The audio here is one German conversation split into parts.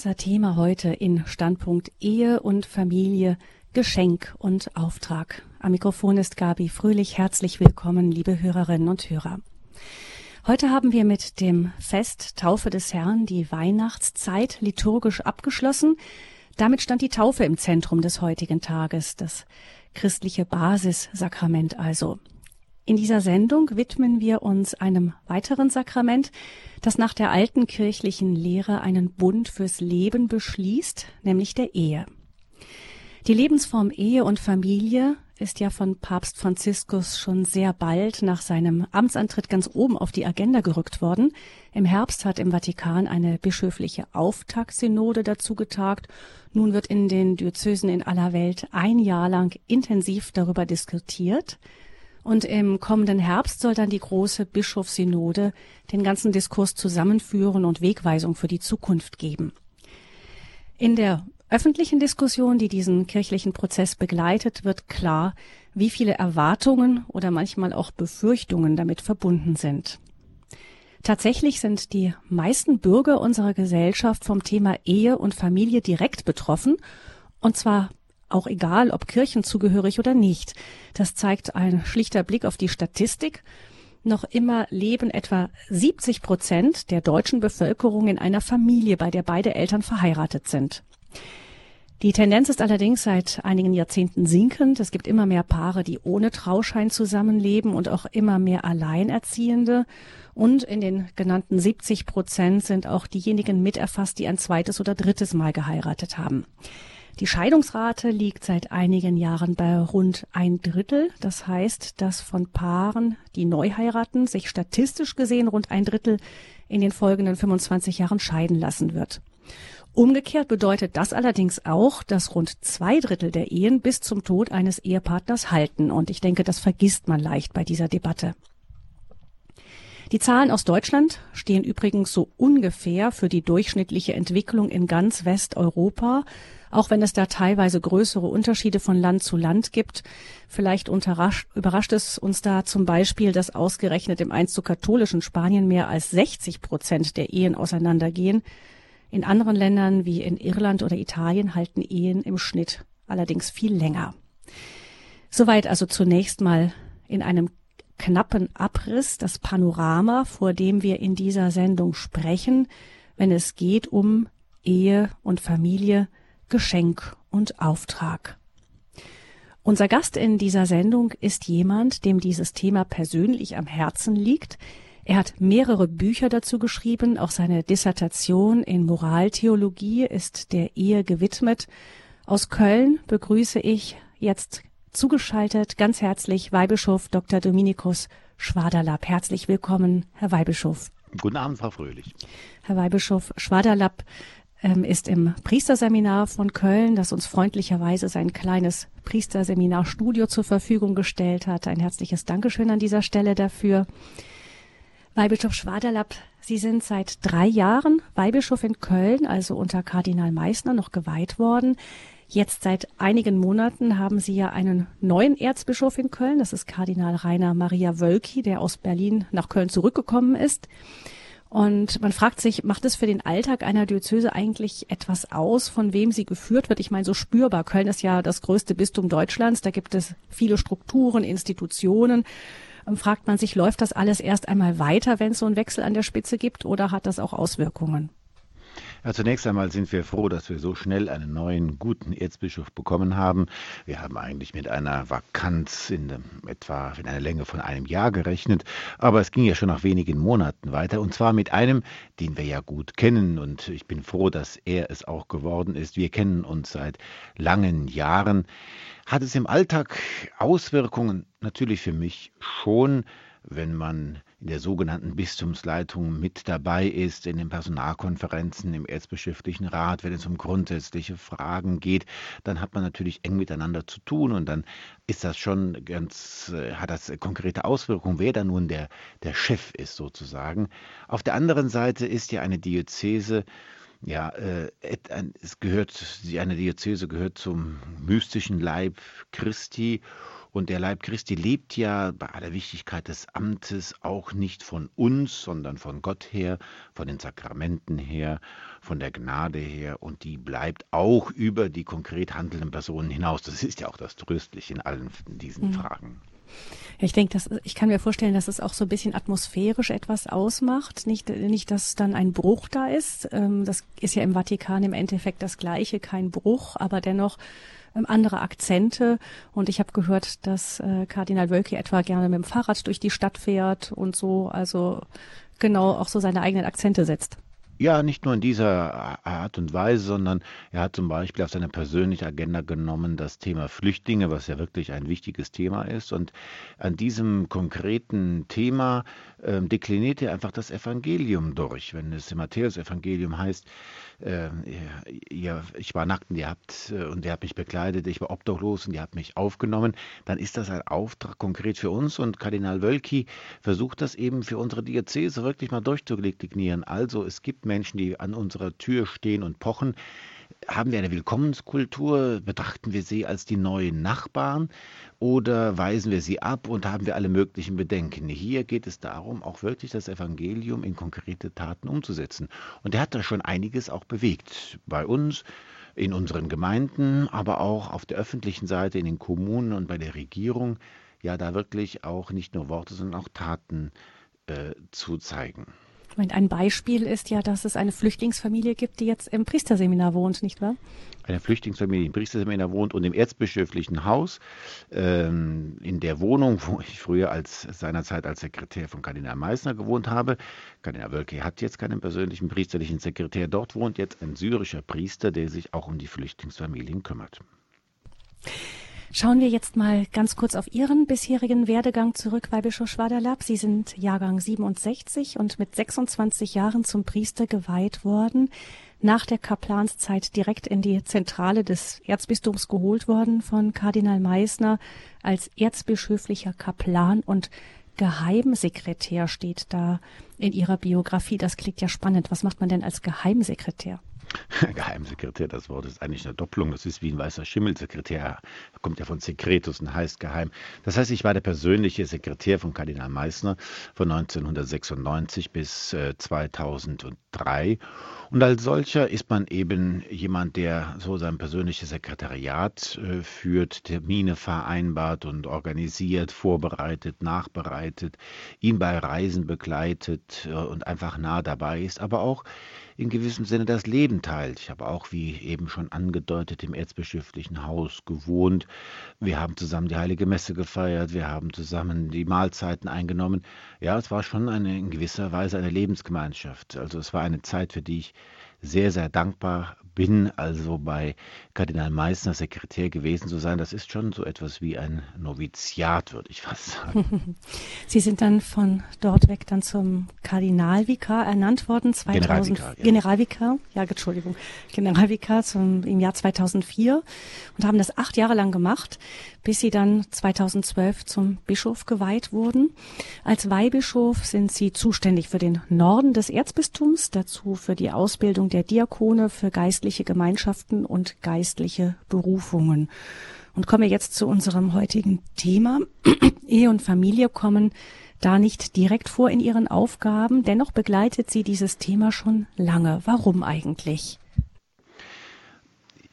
Unser Thema heute in Standpunkt Ehe und Familie, Geschenk und Auftrag. Am Mikrofon ist Gabi Fröhlich. Herzlich willkommen, liebe Hörerinnen und Hörer. Heute haben wir mit dem Fest Taufe des Herrn die Weihnachtszeit liturgisch abgeschlossen. Damit stand die Taufe im Zentrum des heutigen Tages, das christliche Basissakrament also. In dieser Sendung widmen wir uns einem weiteren Sakrament, das nach der alten kirchlichen Lehre einen Bund fürs Leben beschließt, nämlich der Ehe. Die Lebensform Ehe und Familie ist ja von Papst Franziskus schon sehr bald nach seinem Amtsantritt ganz oben auf die Agenda gerückt worden. Im Herbst hat im Vatikan eine bischöfliche Auftaktsynode dazu getagt. Nun wird in den Diözesen in aller Welt ein Jahr lang intensiv darüber diskutiert. Und im kommenden Herbst soll dann die große Bischofssynode den ganzen Diskurs zusammenführen und Wegweisung für die Zukunft geben. In der öffentlichen Diskussion, die diesen kirchlichen Prozess begleitet, wird klar, wie viele Erwartungen oder manchmal auch Befürchtungen damit verbunden sind. Tatsächlich sind die meisten Bürger unserer Gesellschaft vom Thema Ehe und Familie direkt betroffen, und zwar auch egal, ob kirchenzugehörig oder nicht. Das zeigt ein schlichter Blick auf die Statistik. Noch immer leben etwa 70 Prozent der deutschen Bevölkerung in einer Familie, bei der beide Eltern verheiratet sind. Die Tendenz ist allerdings seit einigen Jahrzehnten sinkend. Es gibt immer mehr Paare, die ohne Trauschein zusammenleben und auch immer mehr Alleinerziehende. Und in den genannten 70 Prozent sind auch diejenigen mit erfasst, die ein zweites oder drittes Mal geheiratet haben. Die Scheidungsrate liegt seit einigen Jahren bei rund ein Drittel. Das heißt, dass von Paaren, die neu heiraten, sich statistisch gesehen rund ein Drittel in den folgenden 25 Jahren scheiden lassen wird. Umgekehrt bedeutet das allerdings auch, dass rund zwei Drittel der Ehen bis zum Tod eines Ehepartners halten. Und ich denke, das vergisst man leicht bei dieser Debatte. Die Zahlen aus Deutschland stehen übrigens so ungefähr für die durchschnittliche Entwicklung in ganz Westeuropa, auch wenn es da teilweise größere Unterschiede von Land zu Land gibt. Vielleicht überrascht es uns da zum Beispiel, dass ausgerechnet im einst zu katholischen Spanien mehr als 60 Prozent der Ehen auseinandergehen. In anderen Ländern wie in Irland oder Italien halten Ehen im Schnitt allerdings viel länger. Soweit also zunächst mal in einem knappen Abriss das Panorama, vor dem wir in dieser Sendung sprechen, wenn es geht um Ehe und Familie, Geschenk und Auftrag. Unser Gast in dieser Sendung ist jemand, dem dieses Thema persönlich am Herzen liegt, er hat mehrere Bücher dazu geschrieben, auch seine Dissertation in Moraltheologie ist der Ehe gewidmet. Aus Köln begrüße ich jetzt zugeschaltet ganz herzlich Weihbischof Dr. Dominikus Schwaderlapp. Herzlich willkommen, Herr Weihbischof. Guten Abend, Frau Fröhlich. Herr Weihbischof Schwaderlapp ähm, ist im Priesterseminar von Köln, das uns freundlicherweise sein kleines Priesterseminarstudio zur Verfügung gestellt hat. Ein herzliches Dankeschön an dieser Stelle dafür. Weihbischof Schwaderlapp, Sie sind seit drei Jahren Weihbischof in Köln, also unter Kardinal Meissner noch geweiht worden. Jetzt seit einigen Monaten haben Sie ja einen neuen Erzbischof in Köln. Das ist Kardinal Rainer Maria Wölki, der aus Berlin nach Köln zurückgekommen ist. Und man fragt sich, macht es für den Alltag einer Diözese eigentlich etwas aus, von wem sie geführt wird? Ich meine, so spürbar. Köln ist ja das größte Bistum Deutschlands. Da gibt es viele Strukturen, Institutionen fragt man sich, läuft das alles erst einmal weiter, wenn es so einen Wechsel an der Spitze gibt, oder hat das auch Auswirkungen? Ja, zunächst einmal sind wir froh, dass wir so schnell einen neuen, guten Erzbischof bekommen haben. Wir haben eigentlich mit einer Vakanz in etwa in einer Länge von einem Jahr gerechnet, aber es ging ja schon nach wenigen Monaten weiter und zwar mit einem, den wir ja gut kennen und ich bin froh, dass er es auch geworden ist. Wir kennen uns seit langen Jahren. Hat es im Alltag Auswirkungen? Natürlich für mich schon, wenn man in der sogenannten Bistumsleitung mit dabei ist, in den Personalkonferenzen, im Erzbischöflichen Rat, wenn es um grundsätzliche Fragen geht, dann hat man natürlich eng miteinander zu tun und dann ist das schon ganz, äh, hat das konkrete Auswirkungen, wer da nun der, der Chef ist sozusagen. Auf der anderen Seite ist ja eine Diözese ja, äh, es gehört, eine Diözese gehört zum mystischen Leib Christi Und der Leib Christi lebt ja bei aller Wichtigkeit des Amtes auch nicht von uns, sondern von Gott her, von den Sakramenten her, von der Gnade her. Und die bleibt auch über die konkret handelnden Personen hinaus. Das ist ja auch das Tröstliche in allen diesen mhm. Fragen. Ich denke, dass ich kann mir vorstellen, dass es auch so ein bisschen atmosphärisch etwas ausmacht. Nicht, nicht, dass dann ein Bruch da ist. Ähm, das ist ja im Vatikan im Endeffekt das Gleiche, kein Bruch, aber dennoch ähm, andere Akzente. Und ich habe gehört, dass äh, Kardinal Wölki etwa gerne mit dem Fahrrad durch die Stadt fährt und so, also genau auch so seine eigenen Akzente setzt. Ja, nicht nur in dieser Art und Weise, sondern er hat zum Beispiel auf seine persönliche Agenda genommen das Thema Flüchtlinge, was ja wirklich ein wichtiges Thema ist. Und an diesem konkreten Thema äh, dekliniert er einfach das Evangelium durch. Wenn es im Matthäus-Evangelium heißt, äh, ihr, ich war nackt und ihr habt, äh, und ihr habt mich bekleidet, ich war obdachlos und ihr habt mich aufgenommen, dann ist das ein Auftrag konkret für uns und Kardinal Wölki versucht das eben für unsere Diözese wirklich mal durchzudeklinieren. Also es gibt Menschen, die an unserer Tür stehen und pochen. Haben wir eine Willkommenskultur? Betrachten wir sie als die neuen Nachbarn oder weisen wir sie ab und haben wir alle möglichen Bedenken? Hier geht es darum, auch wirklich das Evangelium in konkrete Taten umzusetzen. Und er hat da schon einiges auch bewegt. Bei uns, in unseren Gemeinden, aber auch auf der öffentlichen Seite, in den Kommunen und bei der Regierung, ja, da wirklich auch nicht nur Worte, sondern auch Taten äh, zu zeigen. Ein Beispiel ist ja, dass es eine Flüchtlingsfamilie gibt, die jetzt im Priesterseminar wohnt, nicht wahr? Eine Flüchtlingsfamilie im Priesterseminar wohnt und im erzbischöflichen Haus, ähm, in der Wohnung, wo ich früher als seinerzeit als Sekretär von Kardinal Meissner gewohnt habe. Kardinal Wölke hat jetzt keinen persönlichen priesterlichen Sekretär. Dort wohnt jetzt ein syrischer Priester, der sich auch um die Flüchtlingsfamilien kümmert. Schauen wir jetzt mal ganz kurz auf Ihren bisherigen Werdegang zurück, Weihbischof Schwaderlapp. Sie sind Jahrgang 67 und mit 26 Jahren zum Priester geweiht worden, nach der Kaplanszeit direkt in die Zentrale des Erzbistums geholt worden von Kardinal Meissner als erzbischöflicher Kaplan und Geheimsekretär steht da in Ihrer Biografie. Das klingt ja spannend. Was macht man denn als Geheimsekretär? Geheimsekretär, das Wort ist eigentlich eine Doppelung. Das ist wie ein weißer Schimmelsekretär. Er kommt ja von Secretus und heißt geheim. Das heißt, ich war der persönliche Sekretär von Kardinal Meissner von 1996 bis äh, 2003. Und als solcher ist man eben jemand, der so sein persönliches Sekretariat äh, führt, Termine vereinbart und organisiert, vorbereitet, nachbereitet, ihn bei Reisen begleitet äh, und einfach nah dabei ist, aber auch in gewissem Sinne das Leben teilt. Ich habe auch, wie eben schon angedeutet, im erzbischöflichen Haus gewohnt. Wir haben zusammen die Heilige Messe gefeiert, wir haben zusammen die Mahlzeiten eingenommen. Ja, es war schon eine, in gewisser Weise eine Lebensgemeinschaft. Also es war eine Zeit, für die ich sehr, sehr dankbar bin, also bei Kardinal Meissner Sekretär gewesen zu sein, das ist schon so etwas wie ein Noviziat, würde ich fast sagen. Sie sind dann von dort weg dann zum Kardinalvikar ernannt worden, 2000, Generalvikar, ja. Generalvikar, ja, Entschuldigung, Generalvikar zum, im Jahr 2004 und haben das acht Jahre lang gemacht, bis Sie dann 2012 zum Bischof geweiht wurden. Als Weihbischof sind Sie zuständig für den Norden des Erzbistums, dazu für die Ausbildung der Diakone, für geistliche Gemeinschaften und geistliche Berufungen. Und kommen wir jetzt zu unserem heutigen Thema. Ehe und Familie kommen da nicht direkt vor in ihren Aufgaben. Dennoch begleitet sie dieses Thema schon lange. Warum eigentlich?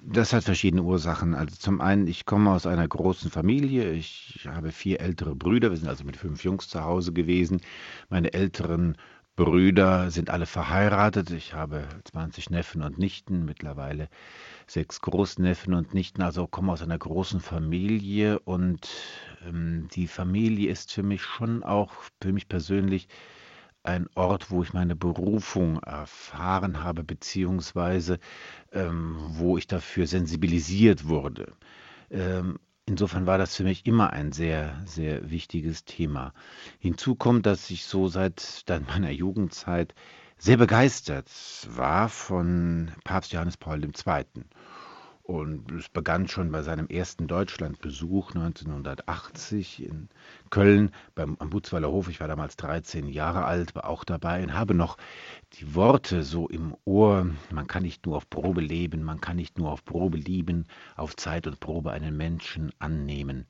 Das hat verschiedene Ursachen. Also zum einen, ich komme aus einer großen Familie. Ich habe vier ältere Brüder. Wir sind also mit fünf Jungs zu Hause gewesen. Meine älteren Brüder sind alle verheiratet. Ich habe 20 Neffen und Nichten, mittlerweile sechs Großneffen und Nichten, also komme aus einer großen Familie und ähm, die Familie ist für mich schon auch, für mich persönlich, ein Ort, wo ich meine Berufung erfahren habe, beziehungsweise ähm, wo ich dafür sensibilisiert wurde. Ähm, Insofern war das für mich immer ein sehr, sehr wichtiges Thema. Hinzu kommt, dass ich so seit meiner Jugendzeit sehr begeistert war von Papst Johannes Paul II. Und es begann schon bei seinem ersten Deutschlandbesuch 1980 in Köln beim, am Butzweiler Hof. Ich war damals 13 Jahre alt, war auch dabei und habe noch die Worte so im Ohr. Man kann nicht nur auf Probe leben, man kann nicht nur auf Probe lieben, auf Zeit und Probe einen Menschen annehmen.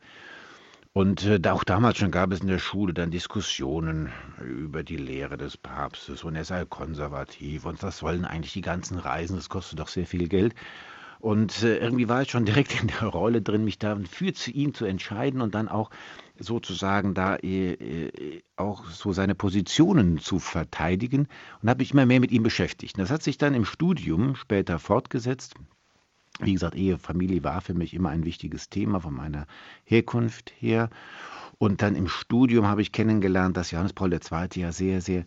Und äh, auch damals schon gab es in der Schule dann Diskussionen über die Lehre des Papstes und er sei konservativ und was sollen eigentlich die ganzen Reisen, das kostet doch sehr viel Geld. Und äh, irgendwie war ich schon direkt in der Rolle drin, mich da für ihn zu entscheiden und dann auch sozusagen da äh, äh, auch so seine Positionen zu verteidigen und habe mich immer mehr mit ihm beschäftigt. Das hat sich dann im Studium später fortgesetzt. Wie gesagt, Ehe, Familie war für mich immer ein wichtiges Thema von meiner Herkunft her. Und dann im Studium habe ich kennengelernt, dass Johannes Paul II. ja sehr, sehr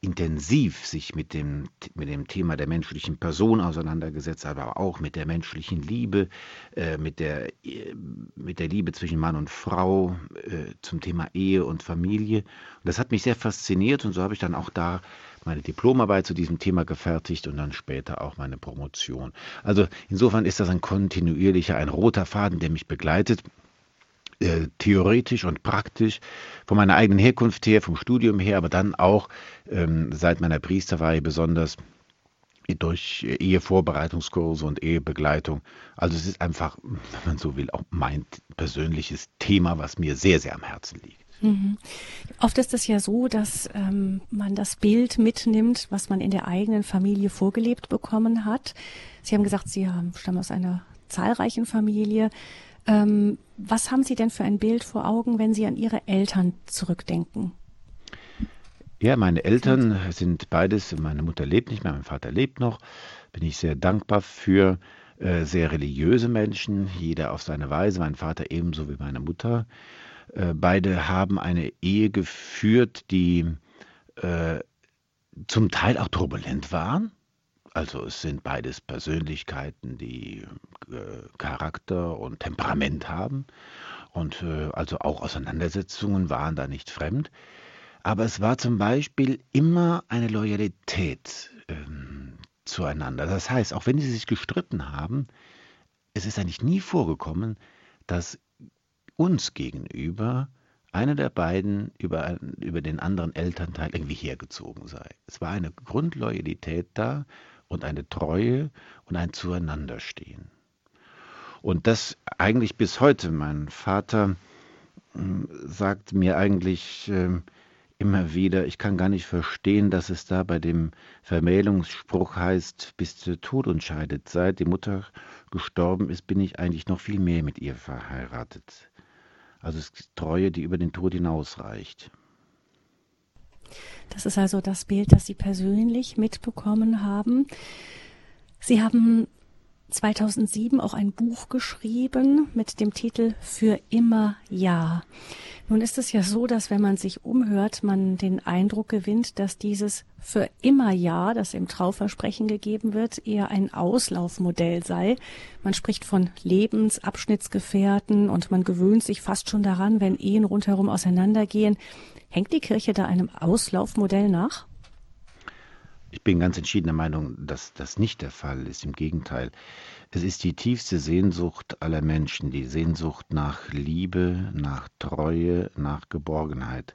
intensiv sich mit dem, mit dem Thema der menschlichen Person auseinandergesetzt hat, aber auch mit der menschlichen Liebe, äh, mit, der, äh, mit der Liebe zwischen Mann und Frau, äh, zum Thema Ehe und Familie. Und das hat mich sehr fasziniert und so habe ich dann auch da meine Diplomarbeit zu diesem Thema gefertigt und dann später auch meine Promotion. Also insofern ist das ein kontinuierlicher, ein roter Faden, der mich begleitet. Äh, theoretisch und praktisch von meiner eigenen Herkunft her, vom Studium her, aber dann auch ähm, seit meiner Priesterweihe besonders durch Ehevorbereitungskurse und Ehebegleitung. Also es ist einfach, wenn man so will, auch mein persönliches Thema, was mir sehr, sehr am Herzen liegt. Mhm. Oft ist es ja so, dass ähm, man das Bild mitnimmt, was man in der eigenen Familie vorgelebt bekommen hat. Sie haben gesagt, Sie haben, stammen aus einer zahlreichen Familie. Ähm, was haben Sie denn für ein Bild vor Augen, wenn Sie an Ihre Eltern zurückdenken? Ja, meine Eltern sind beides, meine Mutter lebt nicht mehr, mein Vater lebt noch. Bin ich sehr dankbar für äh, sehr religiöse Menschen, jeder auf seine Weise, mein Vater ebenso wie meine Mutter. Äh, beide haben eine Ehe geführt, die äh, zum Teil auch turbulent waren, also es sind beides Persönlichkeiten, die äh, Charakter und Temperament haben. Und also auch Auseinandersetzungen waren da nicht fremd. Aber es war zum Beispiel immer eine Loyalität ähm, zueinander. Das heißt, auch wenn sie sich gestritten haben, es ist eigentlich nie vorgekommen, dass uns gegenüber einer der beiden über, über den anderen Elternteil irgendwie hergezogen sei. Es war eine Grundloyalität da und eine Treue und ein Zueinanderstehen. Und das eigentlich bis heute. Mein Vater hm, sagt mir eigentlich äh, immer wieder, ich kann gar nicht verstehen, dass es da bei dem Vermählungsspruch heißt, bis der Tod uns scheidet. Seit die Mutter gestorben ist, bin ich eigentlich noch viel mehr mit ihr verheiratet. Also es ist Treue, die über den Tod hinausreicht. Das ist also das Bild, das Sie persönlich mitbekommen haben. Sie haben 2007 auch ein Buch geschrieben mit dem Titel Für immer Ja. Nun ist es ja so, dass wenn man sich umhört, man den Eindruck gewinnt, dass dieses für immer Ja, das im Trauversprechen gegeben wird, eher ein Auslaufmodell sei. Man spricht von Lebensabschnittsgefährten und man gewöhnt sich fast schon daran, wenn Ehen rundherum auseinandergehen. Hängt die Kirche da einem Auslaufmodell nach? Ich bin ganz entschieden der Meinung, dass das nicht der Fall ist. Im Gegenteil. Es ist die tiefste Sehnsucht aller Menschen, die Sehnsucht nach Liebe, nach Treue, nach Geborgenheit.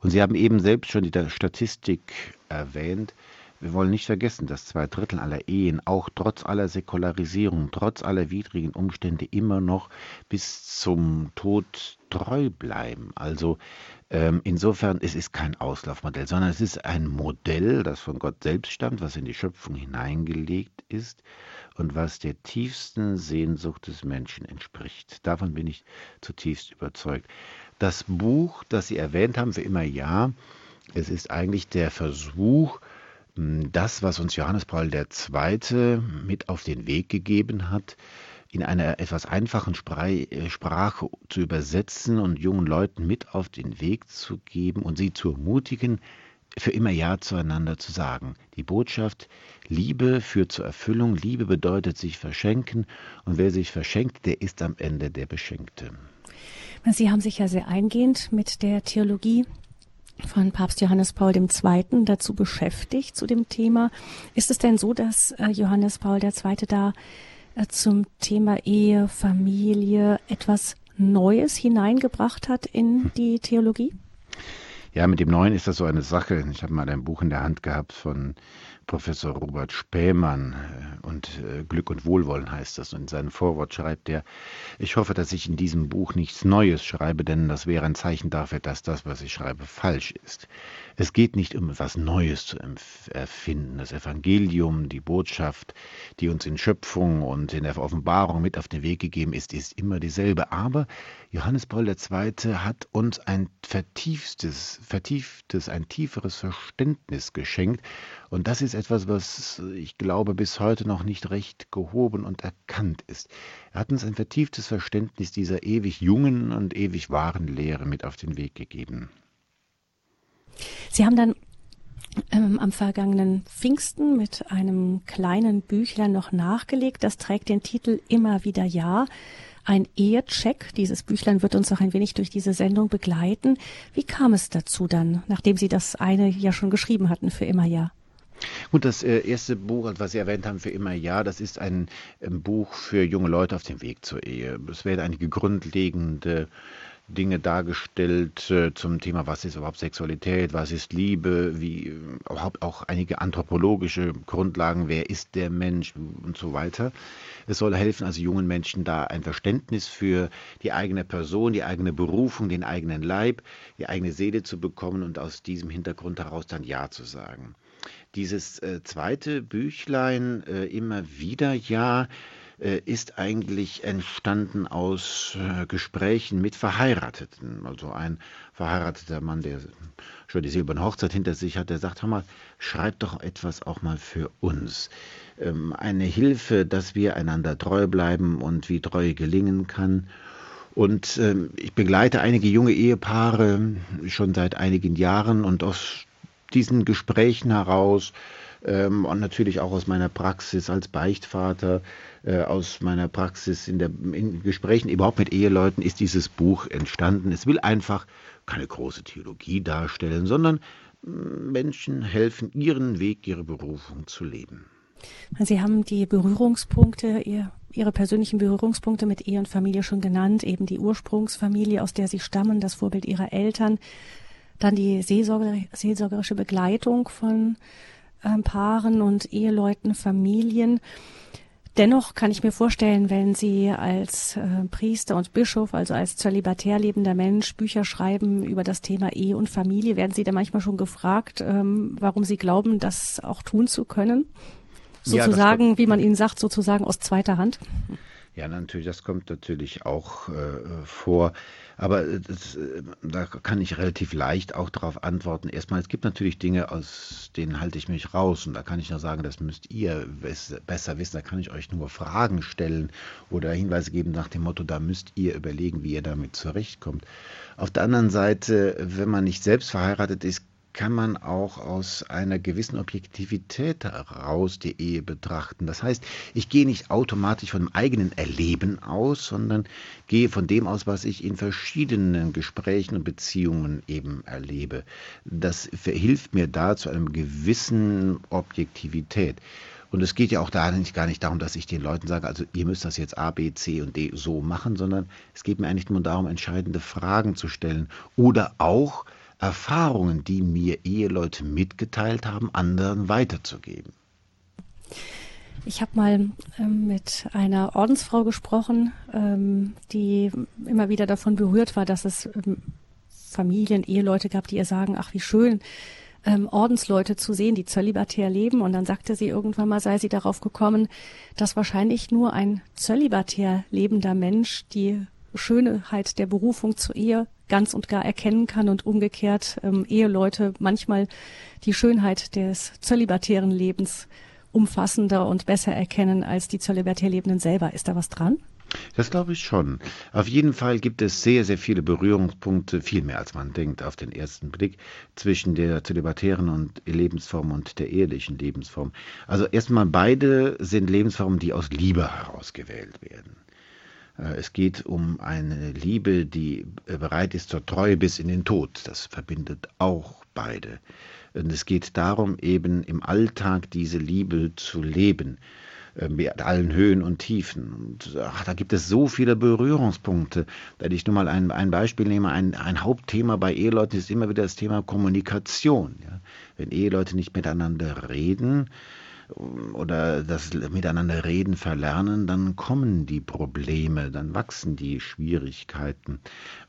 Und Sie haben eben selbst schon die Statistik erwähnt. Wir wollen nicht vergessen, dass zwei Drittel aller Ehen auch trotz aller Säkularisierung, trotz aller widrigen Umstände immer noch bis zum Tod treu bleiben. Also ähm, insofern, es ist kein Auslaufmodell, sondern es ist ein Modell, das von Gott selbst stammt, was in die Schöpfung hineingelegt ist und was der tiefsten Sehnsucht des Menschen entspricht. Davon bin ich zutiefst überzeugt. Das Buch, das Sie erwähnt haben, für immer ja, es ist eigentlich der Versuch, das, was uns Johannes Paul II. mit auf den Weg gegeben hat, in einer etwas einfachen äh, Sprache zu übersetzen und jungen Leuten mit auf den Weg zu geben und sie zu ermutigen, für immer Ja zueinander zu sagen. Die Botschaft, Liebe führt zur Erfüllung, Liebe bedeutet sich verschenken und wer sich verschenkt, der ist am Ende der Beschenkte. Sie haben sich ja sehr eingehend mit der Theologie von Papst Johannes Paul II. dazu beschäftigt, zu dem Thema. Ist es denn so, dass äh, Johannes Paul II. da äh, zum Thema Ehe, Familie etwas Neues hineingebracht hat in die Theologie? Ja, mit dem Neuen ist das so eine Sache. Ich habe mal ein Buch in der Hand gehabt von Professor Robert Spähmann äh, und äh, Glück und Wohlwollen heißt das. Und in seinem Vorwort schreibt er, ich hoffe, dass ich in diesem Buch nichts Neues schreibe, denn das wäre ein Zeichen dafür, dass das, was ich schreibe, falsch ist. Es geht nicht um etwas Neues zu erfinden. Das Evangelium, die Botschaft, die uns in Schöpfung und in der Offenbarung mit auf den Weg gegeben ist, ist immer dieselbe. Aber Johannes Paul II. hat uns ein vertieftes, vertieftes, ein tieferes Verständnis geschenkt. Und das ist etwas, was ich glaube bis heute noch nicht recht gehoben und erkannt ist. Er hat uns ein vertieftes Verständnis dieser ewig jungen und ewig wahren Lehre mit auf den Weg gegeben. Sie haben dann ähm, am vergangenen Pfingsten mit einem kleinen Büchlein noch nachgelegt. Das trägt den Titel Immer wieder Ja. Ein Ehecheck. Dieses Büchlein wird uns auch ein wenig durch diese Sendung begleiten. Wie kam es dazu dann, nachdem Sie das eine ja schon geschrieben hatten für immer Ja? Gut, das äh, erste Buch, was Sie erwähnt haben, für immer ja, das ist ein, Buch für junge Leute auf dem Weg zur Ehe. Es werden einige grundlegende Dinge dargestellt äh, zum Thema, was ist überhaupt Sexualität, was ist Liebe, wie äh, überhaupt auch einige anthropologische Grundlagen, wer ist der Mensch und so weiter. Es soll helfen, also jungen Menschen da ein Verständnis für die eigene Person, die eigene Berufung, den eigenen Leib, die eigene Seele zu bekommen und aus diesem Hintergrund heraus dann Ja zu sagen. Dieses äh, zweite Büchlein, immer wieder Ja, ist eigentlich entstanden aus äh, Gesprächen mit Verheirateten. Also ein verheirateter Mann, der schon die silberne Hochzeit hinter sich hat, der sagt, hör mal, schreib doch etwas auch mal für uns. Ähm, eine Hilfe, dass wir einander treu bleiben und wie Treue gelingen kann. Und ähm, ich begleite einige junge Ehepaare schon seit einigen Jahren und aus diesen Gesprächen heraus ähm, und natürlich auch aus meiner Praxis als Beichtvater, äh, aus meiner Praxis in, der, in Gesprächen überhaupt mit Eheleuten ist dieses Buch entstanden. Es will einfach keine große Theologie darstellen, sondern mm, Menschen helfen, ihren Weg, ihre Berufung zu leben. Sie haben die Berührungspunkte, ihr, Ihre persönlichen Berührungspunkte mit Ehe und Familie schon genannt, eben die Ursprungsfamilie, aus der Sie stammen, das Vorbild Ihrer Eltern, dann die seelsorger, seelsorgerische Begleitung von äh, Paaren und Eheleuten, Familien. Dennoch kann ich mir vorstellen, wenn Sie als äh, Priester und Bischof, also als zölibatär lebender Mensch, Bücher schreiben über das Thema Ehe und Familie, werden Sie da manchmal schon gefragt, ähm, warum Sie glauben, das auch tun zu können? Sozusagen, ja, wie man Ihnen sagt, sozusagen aus zweiter Hand? Ja, natürlich, das kommt natürlich auch äh, vor. Aber das, äh, da kann ich relativ leicht auch darauf antworten. Erstmal, es gibt natürlich Dinge, aus denen halte ich mich raus. Und da kann ich nur sagen, das müsst ihr besser wissen. Da kann ich euch nur Fragen stellen oder Hinweise geben nach dem Motto, da müsst ihr überlegen, wie ihr damit zurechtkommt. Auf der anderen Seite, wenn man nicht selbst verheiratet ist, kann man auch aus einer gewissen Objektivität heraus die Ehe betrachten. Das heißt, ich gehe nicht automatisch von dem eigenen Erleben aus, sondern gehe von dem aus, was ich in verschiedenen Gesprächen und Beziehungen eben erlebe. Das hilft mir da zu einem gewissen Objektivität. Und es geht ja auch da nicht, gar nicht darum, dass ich den Leuten sage, also ihr müsst das jetzt A, B, C und D so machen, sondern es geht mir eigentlich nur darum, entscheidende Fragen zu stellen oder auch Erfahrungen, die mir Eheleute mitgeteilt haben, anderen weiterzugeben. Ich habe mal ähm, mit einer Ordensfrau gesprochen, ähm, die immer wieder davon berührt war, dass es ähm, Familien, Eheleute gab, die ihr sagen, ach wie schön, ähm, Ordensleute zu sehen, die zölibatär leben. Und dann sagte sie irgendwann mal, sei sie darauf gekommen, dass wahrscheinlich nur ein zölibatär lebender Mensch die Schönheit der Berufung zur Ehe ganz und gar erkennen kann und umgekehrt ähm, Eheleute manchmal die Schönheit des zölibatären Lebens umfassender und besser erkennen als die zölibatär Lebenden selber. Ist da was dran? Das glaube ich schon. Auf jeden Fall gibt es sehr, sehr viele Berührungspunkte, viel mehr als man denkt auf den ersten Blick, zwischen der zölibatären und Lebensform und der ehelichen Lebensform. Also erstmal beide sind Lebensformen, die aus Liebe herausgewählt werden. Äh, es geht um eine Liebe, die äh, bereit ist zur Treue bis in den Tod. Das verbindet auch beide. Und es geht darum, eben im Alltag diese Liebe zu leben. äh, mit allen Höhen und Tiefen. Und ach, da gibt es so viele Berührungspunkte. Da ich nur mal ein, ein Beispiel nehme, ein, ein Hauptthema bei Eheleuten ist immer wieder das Thema Kommunikation. Ja? Wenn Eheleute nicht miteinander reden, oder das Miteinander reden verlernen, dann kommen die Probleme, dann wachsen die Schwierigkeiten.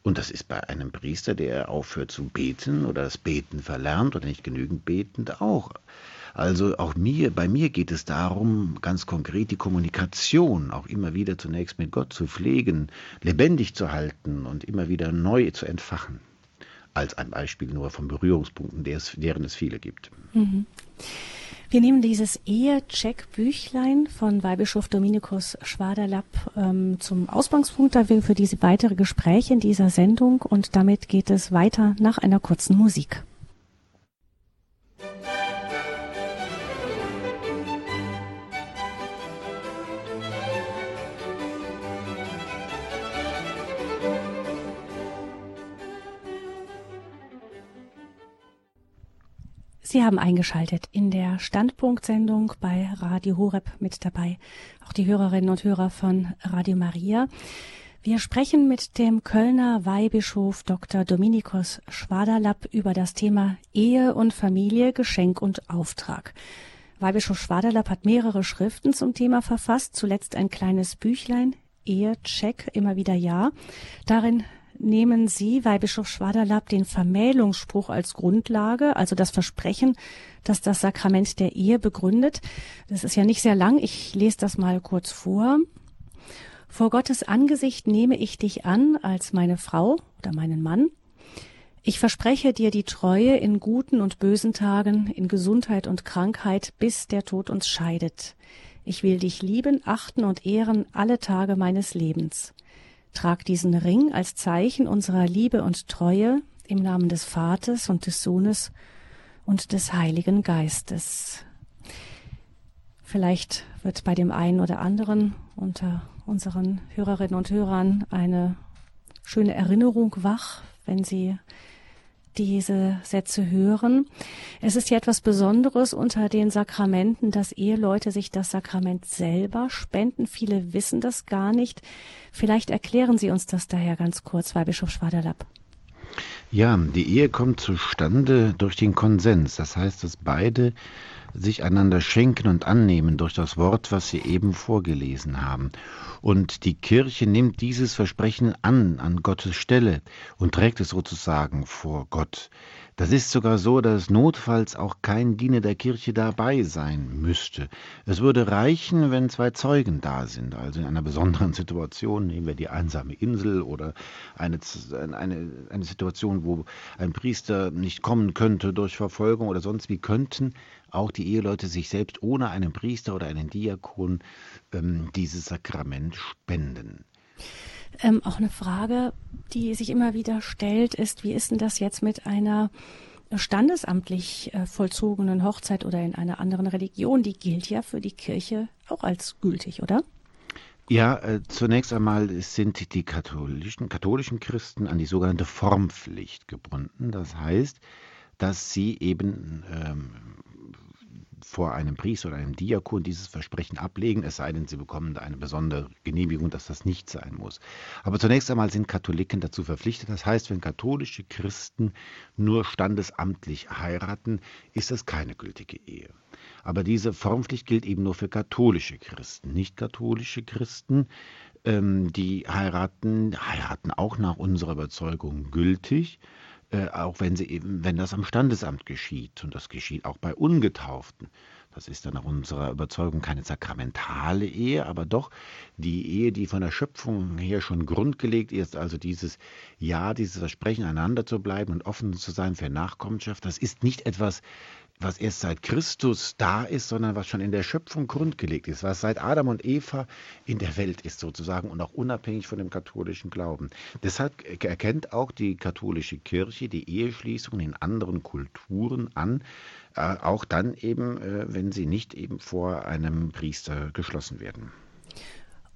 Und das ist bei einem Priester, der aufhört zu beten oder das Beten verlernt oder nicht genügend betend auch. Also auch mir, bei mir geht es darum, ganz konkret die Kommunikation auch immer wieder zunächst mit Gott zu pflegen, lebendig zu halten und immer wieder neu zu entfachen. Als ein Beispiel nur von Berührungspunkten, deren es viele gibt. Mhm. Wir nehmen dieses Ehe-Check-Büchlein von Weihbischof Dominikus Schwaderlapp ähm, zum Ausgangspunkt dafür für diese weitere Gespräche in dieser Sendung und damit geht es weiter nach einer kurzen Musik. Sie haben eingeschaltet in der Standpunktsendung bei Radio Horeb mit dabei, auch die Hörerinnen und Hörer von Radio Maria. Wir sprechen mit dem Kölner Weihbischof Dr. Dominikus Schwaderlapp über das Thema Ehe und Familie, Geschenk und Auftrag. Weihbischof Schwaderlapp hat mehrere Schriften zum Thema verfasst, zuletzt ein kleines Büchlein, Ehecheck, immer wieder ja. Darin nehmen Sie, Weihbischof Schwaderlapp, den Vermählungsspruch als Grundlage, also das Versprechen, dass das Sakrament der Ehe begründet. Das ist ja nicht sehr lang. Ich lese das mal kurz vor. Vor Gottes Angesicht nehme ich dich an als meine Frau oder meinen Mann. Ich verspreche dir die Treue in guten und bösen Tagen, in Gesundheit und Krankheit, bis der Tod uns scheidet. Ich will dich lieben, achten und ehren alle Tage meines Lebens. Trag diesen Ring als Zeichen unserer Liebe und Treue im Namen des Vaters und des Sohnes und des Heiligen Geistes. Vielleicht wird bei dem einen oder anderen unter unseren Hörerinnen und Hörern eine schöne Erinnerung wach, wenn sie diese Sätze hören. Es ist ja etwas Besonderes unter den Sakramenten, dass Eheleute sich das Sakrament selber spenden. Viele wissen das gar nicht. Vielleicht erklären Sie uns das daher ganz kurz, Weihbischof Schwaderlapp. Ja, die Ehe kommt zustande durch den Konsens. Das heißt, dass beide sich einander schenken und annehmen durch das Wort, was sie eben vorgelesen haben. Und die Kirche nimmt dieses Versprechen an, an Gottes Stelle und trägt es sozusagen vor Gott. Das ist sogar so, dass notfalls auch kein Diener der Kirche dabei sein müsste. Es würde reichen, wenn zwei Zeugen da sind, also in einer besonderen Situation, nehmen wir die einsame Insel oder eine, eine, eine Situation, wo ein Priester nicht kommen könnte durch Verfolgung oder sonst wie, könnten auch die Eheleute sich selbst ohne einen Priester oder einen Diakon ähm, dieses Sakrament spenden. Ähm, auch eine Frage, die sich immer wieder stellt, ist, wie ist denn das jetzt mit einer standesamtlich äh, vollzogenen Hochzeit oder in einer anderen Religion? Die gilt ja für die Kirche auch als gültig, oder? Ja, äh, zunächst einmal sind die katholischen, katholischen Christen an die sogenannte Formpflicht gebunden. Das heißt, dass sie eben ähm, vor einem Priester oder einem Diakon dieses Versprechen ablegen, es sei denn, sie bekommen eine besondere Genehmigung, dass das nicht sein muss. Aber zunächst einmal sind Katholiken dazu verpflichtet. Das heißt, wenn katholische Christen nur standesamtlich heiraten, ist das keine gültige Ehe. Aber diese Formpflicht gilt eben nur für katholische Christen. Nicht katholische Christen, ähm, die heiraten, heiraten auch nach unserer Überzeugung gültig äh, auch wenn sie eben, wenn das am Standesamt geschieht. Und das geschieht auch bei Ungetauften. Das ist dann nach unserer Überzeugung keine sakramentale Ehe, aber doch die Ehe, die von der Schöpfung her schon grundgelegt ist, also dieses Ja, dieses Versprechen, einander zu bleiben und offen zu sein für Nachkommenschaft, das ist nicht etwas, was erst seit Christus da ist, sondern was schon in der Schöpfung grundgelegt ist, was seit Adam und Eva in der Welt ist sozusagen und auch unabhängig von dem katholischen Glauben. Deshalb erkennt auch die katholische Kirche die Eheschließung in anderen Kulturen an, äh, auch dann eben, äh, wenn sie nicht eben vor einem Priester geschlossen werden.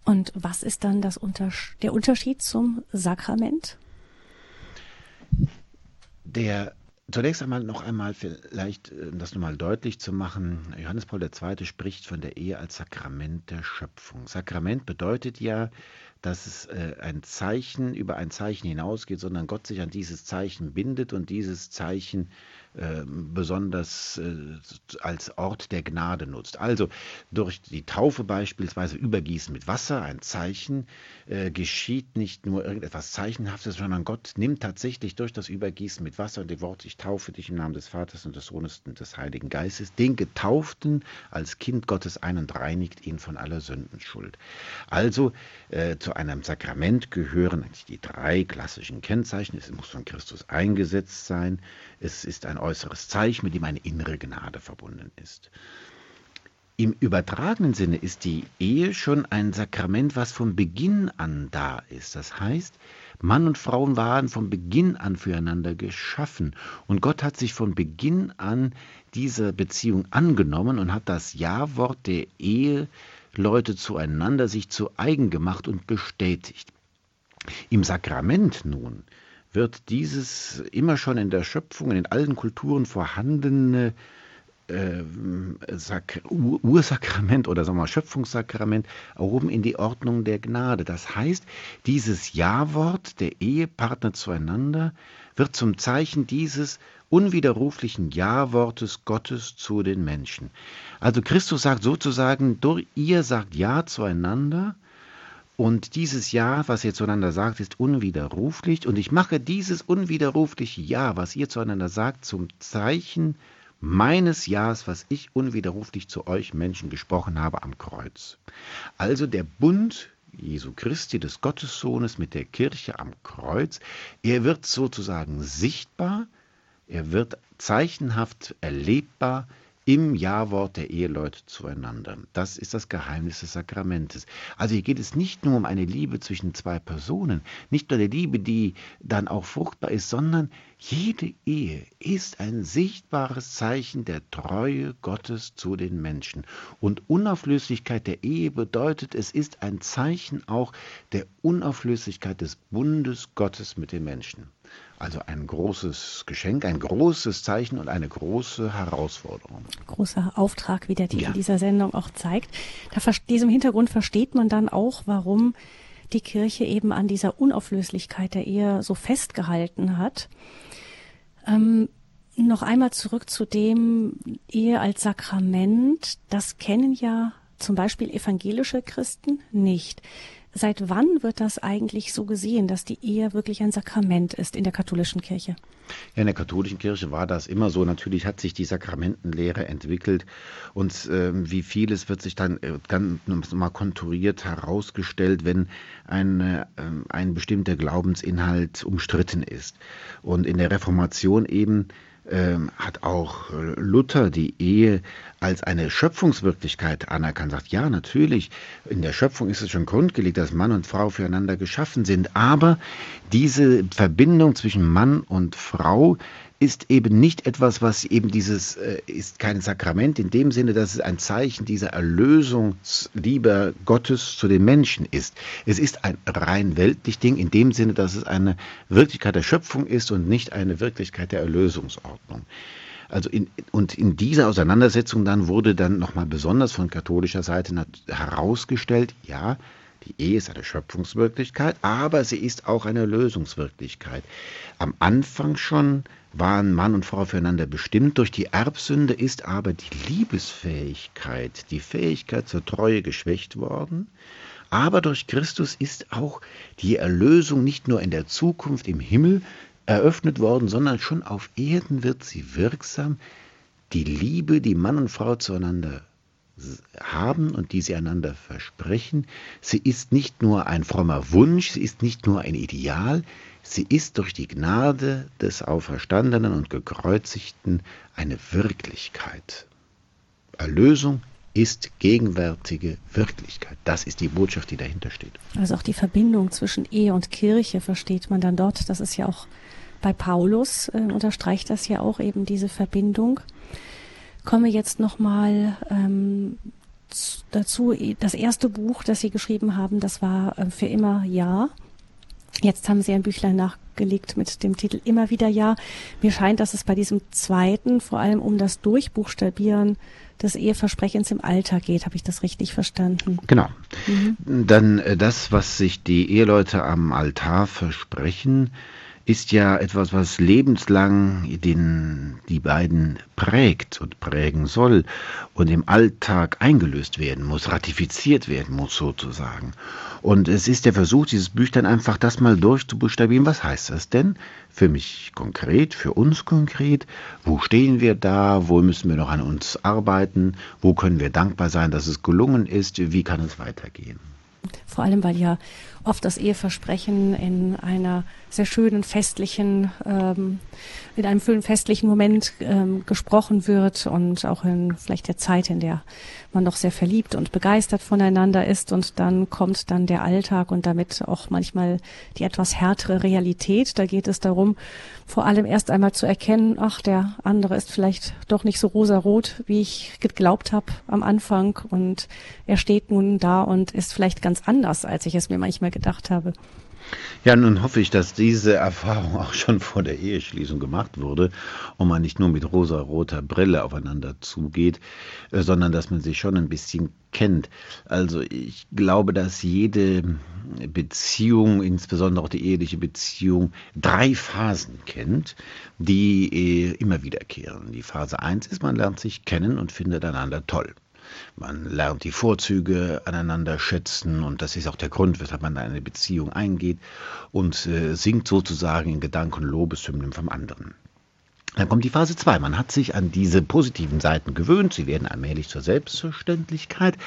Und was ist dann das Unter der Unterschied zum Sakrament? Der Zunächst einmal noch einmal vielleicht, äh, um das nochmal deutlich zu machen, Johannes Paul II. spricht von der Ehe als Sakrament der Schöpfung. Sakrament bedeutet ja, dass es äh, ein Zeichen über ein Zeichen hinausgeht, sondern Gott sich an dieses Zeichen bindet und dieses Zeichen ähm, besonders äh, als Ort der Gnade nutzt. Also durch die Taufe beispielsweise Übergießen mit Wasser, ein Zeichen, äh, geschieht nicht nur irgendetwas Zeichenhaftes, sondern Gott nimmt tatsächlich durch das Übergießen mit Wasser und dem Wort, ich taufe dich im Namen des Vaters und des Sohnes und des Heiligen Geistes, den Getauften als Kind Gottes ein und reinigt ihn von aller Sündenschuld. Also äh, zu einem Sakrament gehören eigentlich die drei klassischen Kennzeichen. Es muss von Christus eingesetzt sein, es ist ein äußeres Zeichen, mit dem eine innere Gnade verbunden ist. Im übertragenen Sinne ist die Ehe schon ein Sakrament, was von Beginn an da ist. Das heißt, Mann und Frau waren von Beginn an füreinander geschaffen. Und Gott hat sich von Beginn an dieser Beziehung angenommen und hat das Ja-Wort der Eheleute zueinander sich zu eigen gemacht und bestätigt. Im Sakrament nun wird dieses immer schon in der Schöpfung, in allen Kulturen vorhandene äh, Ursakrament oder sagen wir mal Schöpfungssakrament erhoben in die Ordnung der Gnade. Das heißt, dieses Ja-Wort der Ehepartner zueinander wird zum Zeichen dieses unwiderruflichen Ja-Wortes Gottes zu den Menschen. Also Christus sagt sozusagen, ihr sagt Ja zueinander und dieses Ja, was ihr zueinander sagt, ist unwiderruflich. Und ich mache dieses unwiderrufliche Ja, was ihr zueinander sagt, zum Zeichen meines Ja's, was ich unwiderruflich zu euch Menschen gesprochen habe am Kreuz. Also der Bund Jesu Christi, des Gottessohnes mit der Kirche am Kreuz, er wird sozusagen sichtbar, er wird zeichenhaft erlebbar, im Ja-Wort der Eheleute zueinander. Das ist das Geheimnis des Sakramentes. Also hier geht es nicht nur um eine Liebe zwischen zwei Personen, nicht nur der Liebe, die dann auch fruchtbar ist, sondern jede Ehe ist ein sichtbares Zeichen der Treue Gottes zu den Menschen. Und Unauflöslichkeit der Ehe bedeutet, es ist ein Zeichen auch der Unauflöslichkeit des Bundes Gottes mit den Menschen. Also ein großes Geschenk, ein großes Zeichen und eine große Herausforderung. Großer Auftrag, wie der Titel ja. dieser Sendung auch zeigt. Da diesem Hintergrund versteht man dann auch, warum die Kirche eben an dieser Unauflöslichkeit der Ehe so festgehalten hat. Ähm, noch einmal zurück zu dem Ehe als Sakrament. Das kennen ja zum Beispiel evangelische Christen nicht. Seit wann wird das eigentlich so gesehen, dass die Ehe wirklich ein Sakrament ist in der katholischen Kirche? Ja, in der katholischen Kirche war das immer so. Natürlich hat sich die Sakramentenlehre entwickelt und äh, wie vieles wird sich dann äh, ganz mal konturiert herausgestellt, wenn ein, äh, ein bestimmter Glaubensinhalt umstritten ist. Und in der Reformation eben ähm, hat auch Luther die Ehe als eine Schöpfungswirklichkeit anerkannt. Sagt, ja, natürlich, in der Schöpfung ist es schon grundgelegt, dass Mann und Frau füreinander geschaffen sind. Aber diese Verbindung zwischen Mann und Frau ist eben nicht etwas, was eben dieses, äh, ist kein Sakrament in dem Sinne, dass es ein Zeichen dieser Erlösungsliebe Gottes zu den Menschen ist. Es ist ein rein weltlich Ding in dem Sinne, dass es eine Wirklichkeit der Schöpfung ist und nicht eine Wirklichkeit der Erlösungsordnung. Also in, und in dieser Auseinandersetzung dann wurde dann nochmal besonders von katholischer Seite herausgestellt, ja, die Ehe ist eine Schöpfungswirklichkeit, aber sie ist auch eine Lösungswirklichkeit. Am Anfang schon waren Mann und Frau füreinander bestimmt. Durch die Erbsünde ist aber die Liebesfähigkeit, die Fähigkeit zur Treue geschwächt worden. Aber durch Christus ist auch die Erlösung nicht nur in der Zukunft im Himmel eröffnet worden, sondern schon auf Erden wird sie wirksam. Die Liebe, die Mann und Frau zueinander haben und die sie einander versprechen, sie ist nicht nur ein frommer Wunsch, sie ist nicht nur ein Ideal, sie ist durch die Gnade des Auferstandenen und Gekreuzigten eine Wirklichkeit. Erlösung ist gegenwärtige Wirklichkeit. Das ist die Botschaft, die dahinter steht. Also auch die Verbindung zwischen Ehe und Kirche versteht man dann dort. Das ist ja auch bei Paulus, äh, unterstreicht das ja auch eben diese Verbindung komme jetzt nochmal ähm, dazu. Das erste Buch, das Sie geschrieben haben, das war äh, für immer Ja. Jetzt haben Sie ein Büchlein nachgelegt mit dem Titel Immer wieder Ja. Mir scheint, dass es bei diesem zweiten vor allem um das Durchbuchstabieren des Eheversprechens im Alter geht. Habe ich das richtig verstanden? Genau. Mhm. Dann äh, das, was sich die Eheleute am Altar versprechen, ist ja etwas, was lebenslang den, die beiden prägt und prägen soll und im Alltag eingelöst werden muss, ratifiziert werden muss sozusagen. Und es ist der Versuch, dieses Büchlein einfach das mal durchzubuchstabieren. Was heißt das denn für mich konkret, für uns konkret? Wo stehen wir da? Wo müssen wir noch an uns arbeiten? Wo können wir dankbar sein, dass es gelungen ist? Wie kann es weitergehen? Vor allem, weil ja oft das Eheversprechen in einer sehr schönen festlichen, ähm, in einem schönen festlichen Moment ähm, gesprochen wird und auch in vielleicht der Zeit, in der man noch sehr verliebt und begeistert voneinander ist und dann kommt dann der Alltag und damit auch manchmal die etwas härtere Realität. Da geht es darum, vor allem erst einmal zu erkennen, ach, der andere ist vielleicht doch nicht so rosarot, wie ich geglaubt habe am Anfang und er steht nun da und ist vielleicht ganz anders, als ich es mir manchmal gedacht habe. Ja, nun hoffe ich, dass diese Erfahrung auch schon vor der Eheschließung gemacht wurde und man nicht nur mit rosa-roter Brille aufeinander zugeht, äh, sondern dass man sich schon ein bisschen kennt. Also ich glaube, dass jede Beziehung, insbesondere auch die eheliche Beziehung, drei Phasen kennt, die äh, immer wiederkehren. Die Phase 1 ist, man lernt sich kennen und findet einander toll. Man lernt die Vorzüge aneinander schätzen und das ist auch der Grund, weshalb man in eine Beziehung eingeht und äh, singt sozusagen in Gedanken Lobeshymnen vom anderen. Dann kommt die Phase 2. Man hat sich an diese positiven Seiten gewöhnt. Sie werden allmählich zur Selbstverständlichkeit.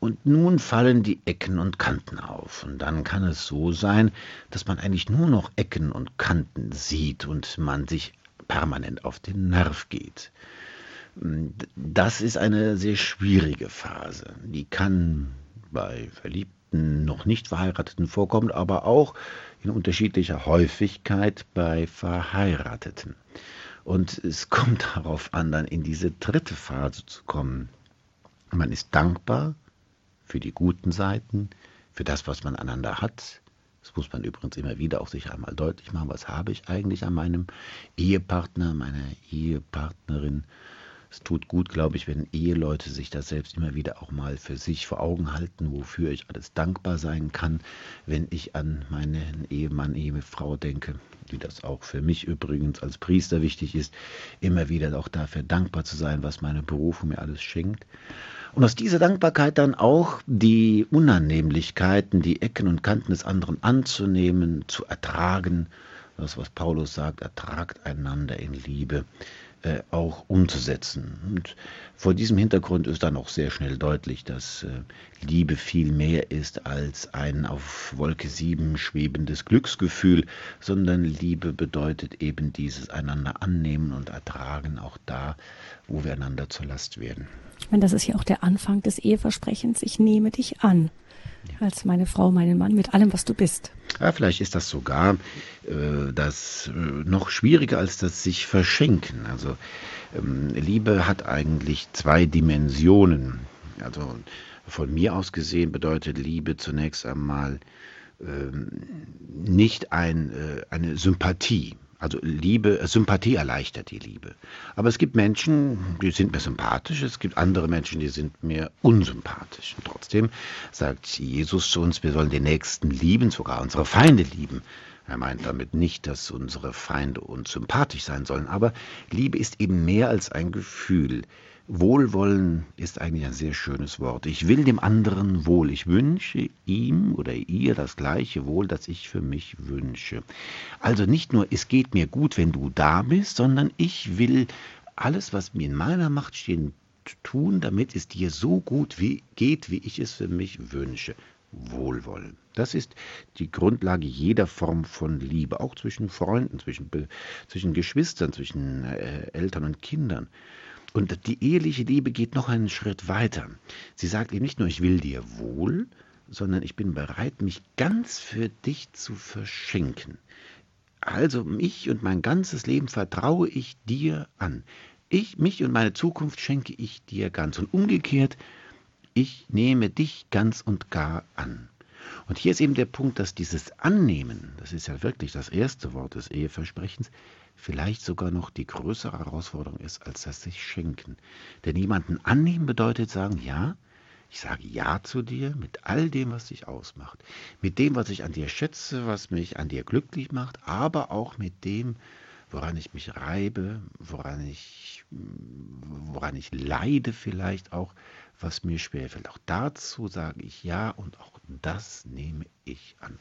Und nun fallen die Ecken und Kanten auf. Und dann kann es so sein, dass man eigentlich nur noch Ecken und Kanten sieht und man sich permanent auf den Nerv geht. Das ist eine sehr schwierige Phase. Die kann bei Verliebten, noch nicht Verheirateten vorkommen, aber auch in unterschiedlicher Häufigkeit bei Verheirateten. Und es kommt darauf an, dann in diese dritte Phase zu kommen. Man ist dankbar für die guten Seiten, für das, was man einander hat. Das muss man übrigens immer wieder auch sich einmal deutlich machen. Was habe ich eigentlich an meinem Ehepartner, meiner Ehepartnerin? Es tut gut, glaube ich, wenn Eheleute sich das selbst immer wieder auch mal für sich vor Augen halten, wofür ich alles dankbar sein kann, wenn ich an meinen Ehemann, Ehefrau denke, wie das auch für mich übrigens als Priester wichtig ist, immer wieder auch dafür dankbar zu sein, was meine Berufung mir alles schenkt. Und aus dieser Dankbarkeit dann auch die Unannehmlichkeiten, die Ecken und Kanten des anderen anzunehmen, zu ertragen, das, was Paulus sagt, ertragt einander in Liebe äh, auch umzusetzen. Und vor diesem Hintergrund ist dann auch sehr schnell deutlich, dass äh, Liebe viel mehr ist als ein auf Wolke 7 schwebendes Glücksgefühl, sondern Liebe bedeutet eben dieses einander annehmen und ertragen, auch da, wo wir einander zur Last werden. Ich meine, das ist ja auch der Anfang des Eheversprechens, ich nehme dich an als meine Frau, meinen Mann, mit allem, was du bist. Ja, vielleicht ist das sogar äh, das äh, noch schwieriger als das sich verschenken. Also ähm, Liebe hat eigentlich zwei Dimensionen. Also von mir aus gesehen bedeutet Liebe zunächst einmal ähm, nicht ein, äh, eine Sympathie. Also Liebe, äh, Sympathie erleichtert die Liebe. Aber es gibt Menschen, die sind mir sympathisch, es gibt andere Menschen, die sind mir unsympathisch. Und trotzdem sagt Jesus zu uns, wir sollen den Nächsten lieben, sogar unsere Feinde lieben. Er meint damit nicht, dass unsere Feinde uns sympathisch sein sollen, aber Liebe ist eben mehr als ein Gefühl. Wohlwollen ist eigentlich ein sehr schönes Wort. Ich will dem anderen wohl. Ich wünsche ihm oder ihr das gleiche Wohl, das ich für mich wünsche. Also nicht nur, es geht mir gut, wenn du da bist, sondern ich will alles, was mir in meiner Macht steht, tun, damit es dir so gut wie geht, wie ich es für mich wünsche. Wohlwollen. Das ist die Grundlage jeder Form von Liebe, auch zwischen Freunden, zwischen, zwischen Geschwistern, zwischen äh, Eltern und Kindern. Und die eheliche Liebe geht noch einen Schritt weiter. Sie sagt eben nicht nur, ich will dir wohl, sondern ich bin bereit, mich ganz für dich zu verschenken. Also mich und mein ganzes Leben vertraue ich dir an. Ich, mich und meine Zukunft schenke ich dir ganz. Und umgekehrt, ich nehme dich ganz und gar an. Und hier ist eben der Punkt, dass dieses Annehmen, das ist ja wirklich das erste Wort des Eheversprechens, vielleicht sogar noch die größere Herausforderung ist als das sich schenken. Denn jemanden annehmen bedeutet sagen, ja, ich sage Ja zu dir mit all dem, was dich ausmacht, mit dem, was ich an dir schätze, was mich an dir glücklich macht, aber auch mit dem, woran ich mich reibe, woran ich, woran ich leide vielleicht auch, was mir schwerfällt. Auch dazu sage ich Ja und auch das nehme ich an.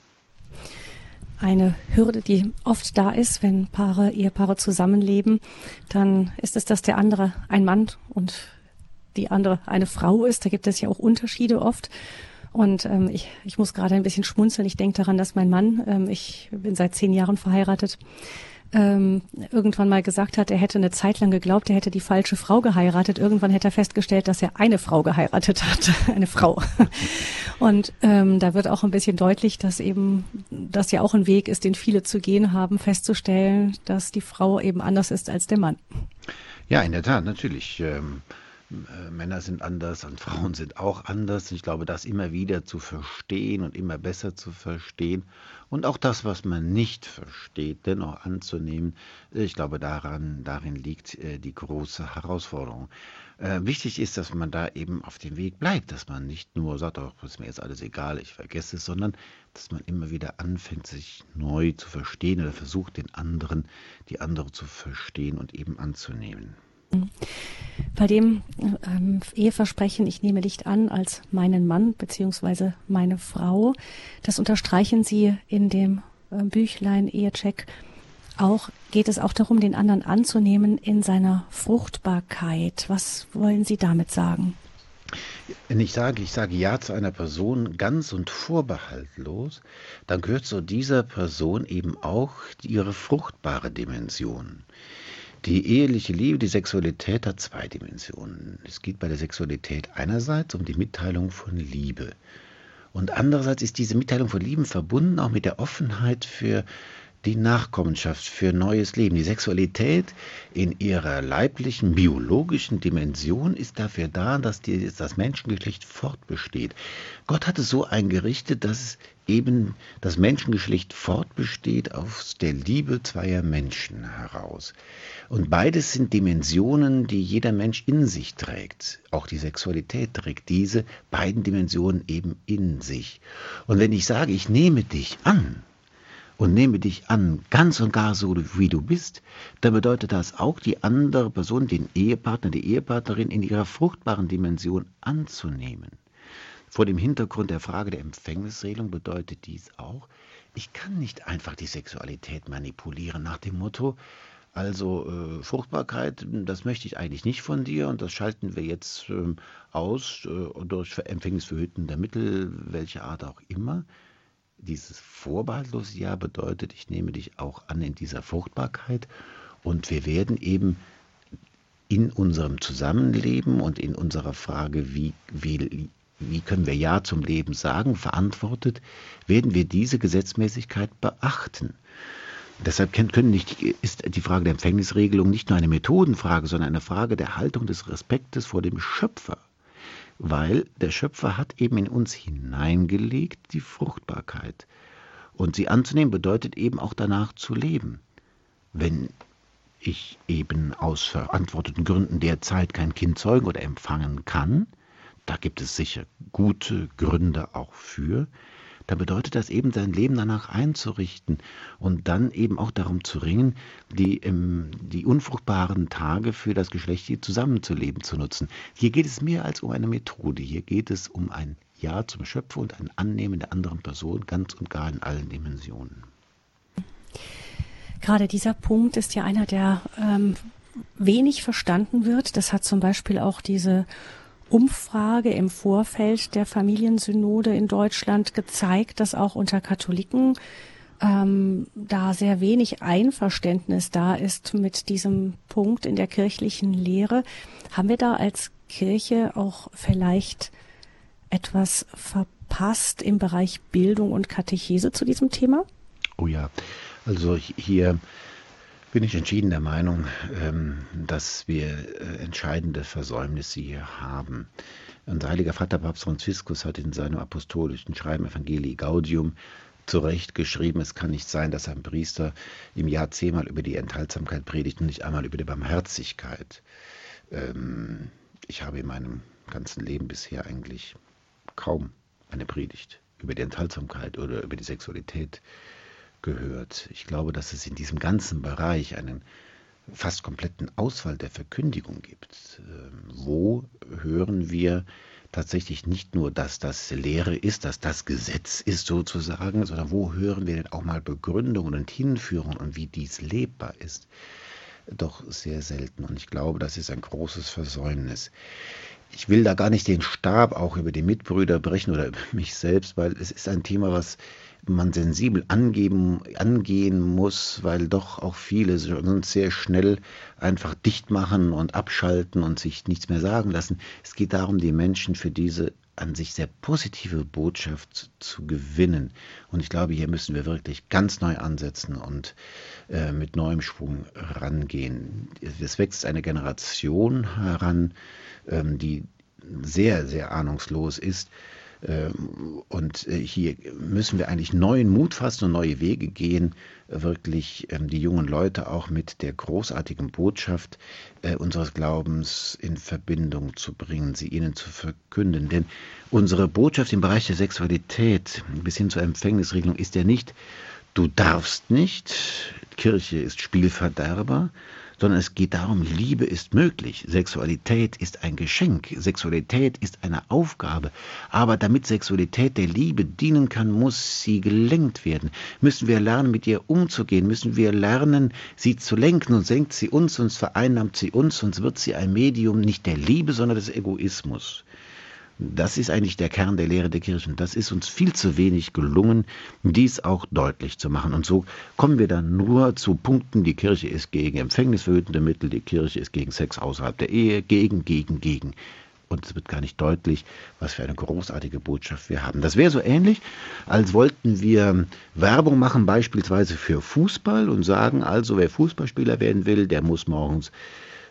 Eine Hürde, die oft da ist, wenn Paare, Ehepaare zusammenleben, dann ist es, dass der andere ein Mann und die andere eine Frau ist. Da gibt es ja auch Unterschiede oft. Und ähm, ich, ich muss gerade ein bisschen schmunzeln. Ich denke daran, dass mein Mann, ähm, ich bin seit zehn Jahren verheiratet, ähm, irgendwann mal gesagt hat, er hätte eine Zeit lang geglaubt, er hätte die falsche Frau geheiratet. Irgendwann hätte er festgestellt, dass er eine Frau geheiratet hat, eine Frau. Und ähm, da wird auch ein bisschen deutlich, dass eben das ja auch ein Weg ist, den viele zu gehen haben, festzustellen, dass die Frau eben anders ist als der Mann. Ja, in der Tat, natürlich. Ähm äh, Männer sind anders und Frauen sind auch anders. Ich glaube, das immer wieder zu verstehen und immer besser zu verstehen und auch das, was man nicht versteht, dennoch anzunehmen, ich glaube, daran, darin liegt äh, die große Herausforderung. Äh, wichtig ist, dass man da eben auf dem Weg bleibt, dass man nicht nur sagt, oh, ist mir jetzt alles egal, ich vergesse es, sondern dass man immer wieder anfängt, sich neu zu verstehen oder versucht, den anderen, die andere zu verstehen und eben anzunehmen. Bei dem ähm, Eheversprechen, ich nehme dich an als meinen Mann beziehungsweise meine Frau, das unterstreichen Sie in dem äh, Büchlein Ehecheck. Auch geht es auch darum, den anderen anzunehmen in seiner Fruchtbarkeit. Was wollen Sie damit sagen? Wenn ich sage, ich sage Ja zu einer Person ganz und vorbehaltlos, dann gehört zu dieser Person eben auch ihre fruchtbare Dimension. Die eheliche Liebe, die Sexualität hat zwei Dimensionen. Es geht bei der Sexualität einerseits um die Mitteilung von Liebe. Und andererseits ist diese Mitteilung von Liebe verbunden auch mit der Offenheit für die Nachkommenschaft, für neues Leben. Die Sexualität in ihrer leiblichen, biologischen Dimension ist dafür da, dass die, das Menschengeschlecht fortbesteht. Gott hat es so eingerichtet, dass eben das Menschengeschlecht fortbesteht aus der Liebe zweier Menschen heraus. Und beides sind Dimensionen, die jeder Mensch in sich trägt. Auch die Sexualität trägt diese beiden Dimensionen eben in sich. Und wenn ich sage, ich nehme dich an, und nehme dich an, ganz und gar so, wie du bist, dann bedeutet das auch, die andere Person, den Ehepartner, die Ehepartnerin in ihrer fruchtbaren Dimension anzunehmen. Vor dem Hintergrund der Frage der Empfängnisregelung bedeutet dies auch, ich kann nicht einfach die Sexualität manipulieren nach dem Motto, also äh, Fruchtbarkeit, das möchte ich eigentlich nicht von dir und das schalten wir jetzt äh, aus äh, durch empfängnisverhütende Mittel, welche Art auch immer. Dieses vorbehaltlose Ja bedeutet, ich nehme dich auch an in dieser Fruchtbarkeit und wir werden eben in unserem Zusammenleben und in unserer Frage, wie, wie, wie können wir Ja zum Leben sagen, verantwortet, werden wir diese Gesetzmäßigkeit beachten. Deshalb können nicht, ist die Frage der Empfängnisregelung nicht nur eine Methodenfrage, sondern eine Frage der Haltung des Respektes vor dem Schöpfer. Weil der Schöpfer hat eben in uns hineingelegt die Fruchtbarkeit. Und sie anzunehmen bedeutet eben auch danach zu leben. Wenn ich eben aus verantworteten Gründen derzeit kein Kind zeugen oder empfangen kann, da gibt es sicher gute Gründe auch für, dann bedeutet das eben, sein Leben danach einzurichten und dann eben auch darum zu ringen, die, ähm, die unfruchtbaren Tage für das Geschlecht zusammenzuleben zu nutzen. Hier geht es mehr als um eine Methode, hier geht es um ein Ja zum Schöpfer und ein Annehmen der anderen Person ganz und gar in allen Dimensionen. Gerade dieser Punkt ist ja einer, der ähm, wenig verstanden wird. Das hat zum Beispiel auch diese Umfrage im Vorfeld der Familiensynode in Deutschland gezeigt, dass auch unter Katholiken ähm, da sehr wenig Einverständnis da ist mit diesem Punkt in der kirchlichen Lehre. Haben wir da als Kirche auch vielleicht etwas verpasst im Bereich Bildung und Katechese zu diesem Thema? Oh ja, also hier bin ich entschieden der Meinung, ähm, dass wir äh, entscheidende Versäumnisse hier haben. Unser heiliger Vater Papst Franziskus hat in seinem apostolischen Schreiben Evangelii Gaudium zu geschrieben, es kann nicht sein, dass ein Priester im Jahr zehnmal über die Enthaltsamkeit predigt und nicht einmal über die Barmherzigkeit. Ähm, ich habe in meinem ganzen Leben bisher eigentlich kaum eine Predigt über die Enthaltsamkeit oder über die Sexualität gehört. Ich glaube, dass es in diesem ganzen Bereich einen fast kompletten Ausfall der Verkündigung gibt. Ähm, wo hören wir tatsächlich nicht nur, dass das Lehre ist, dass das Gesetz ist sozusagen, sondern wo hören wir denn auch mal Begründungen und Hinführungen und wie dies lebbar ist? Doch sehr selten. Und ich glaube, das ist ein großes Versäumnis. Ich will da gar nicht den Stab auch über die Mitbrüder brechen oder über mich selbst, weil es ist ein Thema, was man sensibel angeben, angehen muss, weil doch auch viele sonst sehr schnell einfach dicht machen und abschalten und sich nichts mehr sagen lassen. Es geht darum, die Menschen für diese an sich sehr positive Botschaft zu gewinnen. Und ich glaube, hier müssen wir wirklich ganz neu ansetzen und äh, mit neuem Schwung rangehen. Es wächst eine Generation heran, ähm, die sehr, sehr ahnungslos ist und äh, hier müssen wir eigentlich neuen Mut fassen und neue Wege gehen, wirklich ähm, die jungen Leute auch mit der großartigen Botschaft äh, unseres Glaubens in Verbindung zu bringen, sie ihnen zu verkünden. Denn unsere Botschaft im Bereich der Sexualität bis hin zur Empfängnisregelung ist ja nicht, du darfst nicht, Kirche ist Spielverderber, sondern es geht darum, Liebe ist möglich, Sexualität ist ein Geschenk, Sexualität ist eine Aufgabe, aber damit Sexualität der Liebe dienen kann, muss sie gelenkt werden. Müssen wir lernen, mit ihr umzugehen, müssen wir lernen, sie zu lenken, und senkt sie uns, sonst vereinnahmt sie uns, sonst wird sie ein Medium nicht der Liebe, sondern des Egoismus. Das ist eigentlich der Kern der Lehre der Kirchen. Das ist uns viel zu wenig gelungen, dies auch deutlich zu machen. Und so kommen wir dann nur zu Punkten, die Kirche ist gegen empfängnisverhütende Mittel, die Kirche ist gegen Sex außerhalb der Ehe, gegen, gegen, gegen. Und es wird gar nicht deutlich, was für eine großartige Botschaft wir haben. Das wäre so ähnlich, als wollten wir Werbung machen, beispielsweise für Fußball und sagen, also wer Fußballspieler werden will, der muss morgens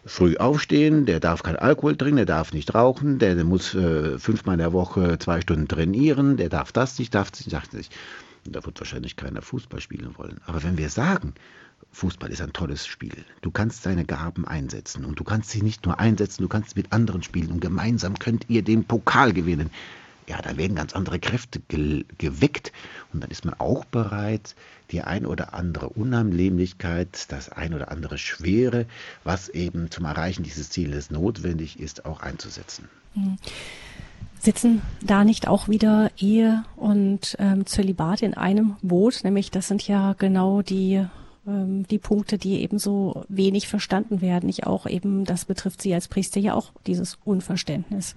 früh aufstehen, der darf kein Alkohol trinken, der darf nicht rauchen, der, muss äh, fünfmal in der Woche zwei Stunden trainieren, der darf das nicht, darf das nicht, darf das nicht. Da wird wahrscheinlich keiner Fußball spielen wollen. Aber wenn wir sagen, Fußball ist ein tolles Spiel, du kannst deine Gaben einsetzen und du kannst sie nicht nur einsetzen, du kannst mit anderen spielen und gemeinsam könnt ihr den Pokal gewinnen ja, da werden ganz andere Kräfte ge geweckt und dann ist man auch bereit, die ein oder andere Unannehmlichkeit, das ein oder andere Schwere, was eben zum Erreichen dieses Zieles notwendig ist, auch einzusetzen. Mhm. Sitzen da nicht auch wieder Ehe und ähm, Zölibat in einem Boot? Nämlich das sind ja genau die ähm, die Punkte, die eben so wenig verstanden werden. Ich auch eben, das betrifft Sie als Priester ja auch, dieses Unverständnis.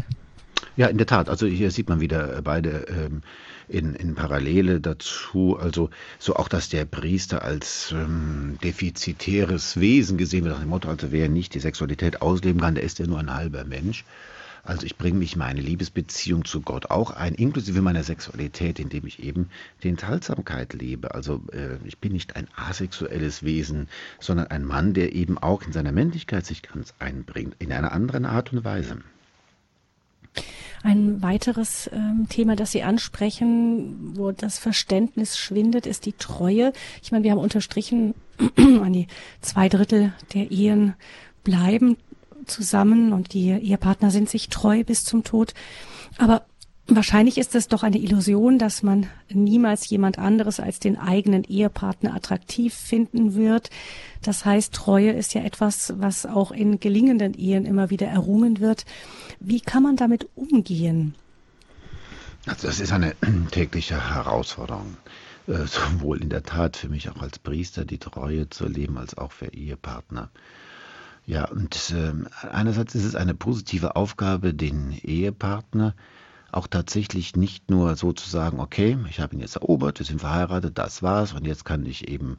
Ja, in der Tat. Also hier sieht man wieder beide ähm, in, in Parallele dazu. Also so auch, dass der Priester als ähm, defizitäres Wesen gesehen wird, nach dem Motto, also wer nicht die Sexualität ausleben kann, der ist ja nur ein halber Mensch. Also ich bringe mich meine Liebesbeziehung zu Gott auch ein, inklusive meiner Sexualität, indem ich eben die Enthaltsamkeit lebe. Also äh, ich bin nicht ein asexuelles Wesen, sondern ein Mann, der eben auch in seiner Männlichkeit sich ganz einbringt, in einer anderen Art und Weise. Ein weiteres ähm, Thema, das Sie ansprechen, wo das Verständnis schwindet, ist die Treue. Ich meine, wir haben unterstrichen, an die zwei Drittel der Ehen bleiben zusammen und die Ehepartner sind sich treu bis zum Tod. Aber Wahrscheinlich ist es doch eine Illusion, dass man niemals jemand anderes als den eigenen Ehepartner attraktiv finden wird. Das heißt, Treue ist ja etwas, was auch in gelingenden Ehen immer wieder errungen wird. Wie kann man damit umgehen? Also das ist eine tägliche Herausforderung, äh, sowohl in der Tat für mich auch als Priester die Treue zu leben, als auch für Ehepartner. Ja, und äh, einerseits ist es eine positive Aufgabe, den Ehepartner auch tatsächlich nicht nur so zu sagen, okay, ich habe ihn jetzt erobert, wir sind verheiratet, das war's und jetzt kann ich eben